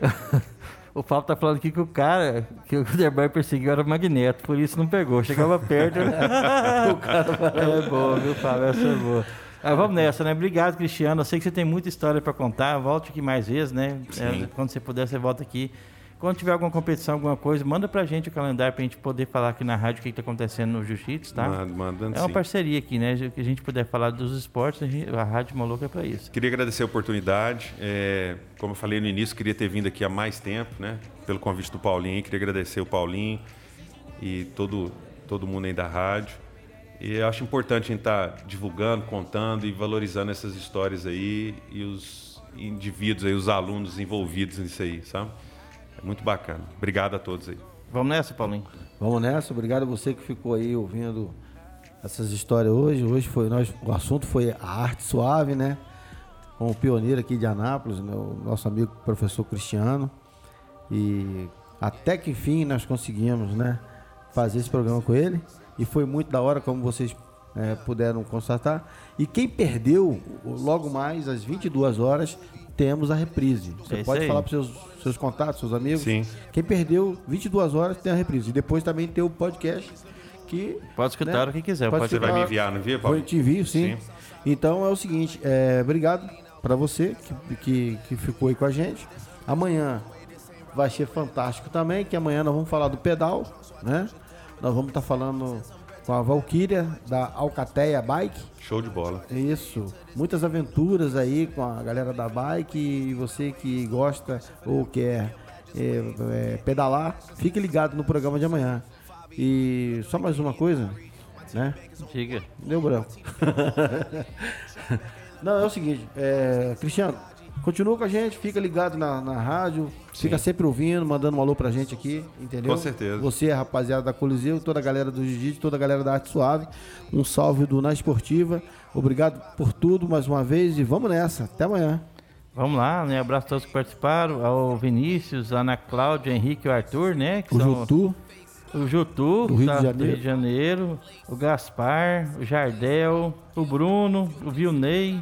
o Fábio tá falando aqui que o cara que o Derby perseguiu era o Magneto, por isso não pegou. Chegava perto. o cara é boa, viu, Fábio? Essa é boa. Ah, vamos nessa, né? Obrigado, Cristiano. Eu sei que você tem muita história para contar. Volte aqui mais vezes, né? É, quando você puder, você volta aqui. Quando tiver alguma competição, alguma coisa, manda pra gente o calendário pra gente poder falar aqui na rádio o que, que tá acontecendo no Jiu-Jitsu, tá? Manda- mandando É uma sim. parceria aqui, né? Que a gente puder falar dos esportes, a, gente- a Rádio Maluca é pra isso. Queria agradecer a oportunidade. É, como eu falei no início, queria ter vindo aqui há mais tempo, né? Pelo convite do Paulinho. Queria agradecer o Paulinho e todo, todo mundo aí da rádio. E eu acho importante a gente estar divulgando, contando e valorizando essas histórias aí e os indivíduos aí, os alunos envolvidos nisso aí, sabe? É muito bacana. Obrigado a todos aí. Vamos nessa, Paulinho? Vamos nessa. Obrigado a você que ficou aí ouvindo essas histórias hoje. Hoje foi nós, o assunto foi a arte suave, né? Com o pioneiro aqui de Anápolis, né? o nosso amigo professor Cristiano. E até que enfim nós conseguimos, né? Fazer esse programa com ele. E foi muito da hora, como vocês eh, puderam constatar. E quem perdeu, logo mais às 22 horas, temos a reprise. Você É pode aí. falar para seus, seus contatos, seus amigos? Sim. Quem perdeu 22 horas tem a reprise. E depois também tem o podcast que. Pode escutar né, o que quiser. pode Você vai me enviar, não envia, Eu Paulo? te envio, sim. Sim. Então é o seguinte, é, obrigado para você que, que, que ficou aí com a gente. Amanhã vai ser fantástico também, que amanhã nós vamos falar do pedal, né? Nós vamos estar falando com a Valkyria da Alcateia Bike. Show de bola. Isso. Muitas aventuras aí com a galera da bike. E você que gosta ou quer é, é, pedalar, fique ligado no programa de amanhã. E só mais uma coisa, né? Diga. Deu branco. Não, é o seguinte, é, Cristiano, continua com a gente, fica ligado na, na rádio, fica sempre ouvindo, mandando um alô pra gente aqui, entendeu? Com certeza. Você, rapaziada da Coliseu, toda a galera do Jiu-Jitsu, toda a galera da Arte Suave, um salve do Na Esportiva. Obrigado por tudo mais uma vez e vamos nessa. Até amanhã. Vamos lá, né? Abraço a todos que participaram. Ao Vinícius, a Ana Cláudia, Henrique e o Arthur, né? Que O são- Jutu, O Jutu, Do Rio tá, do Rio de Janeiro, o Gaspar, o Jardel, o Bruno, o Vilney,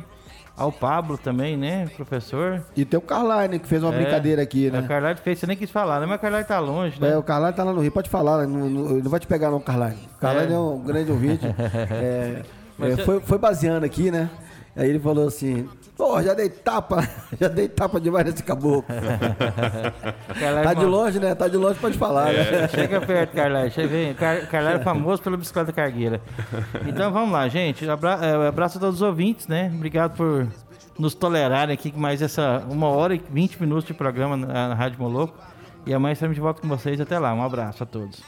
ao Pablo também, né, professor? e tem o Carline que fez uma É, brincadeira aqui, O né? Carlyle fez, você nem quis falar, né? Mas o Carlyle tá longe, né? É, o Carline tá lá no Rio, pode falar, né? não, não, vai te pegar não, Carline. O Carline é, É. um grande ouvinte. É, é- foi, foi baseando aqui, né? Aí ele falou assim, pô, já dei tapa, já dei tapa demais nesse caboclo. O Carlyle Tá de longe, né? Tá de longe, pode falar, né? Chega perto, Carlyle. Chega, vem. Car Carlyle é famoso pela bicicleta cargueira. Então vamos lá, gente. Abra é, abraço a todos os ouvintes, né? Obrigado por nos tolerarem aqui mais essa uma hora e 20 minutos de programa na, na Rádio Moloco. E amanhã estaremos de volta com vocês. Até lá. Um abraço a todos.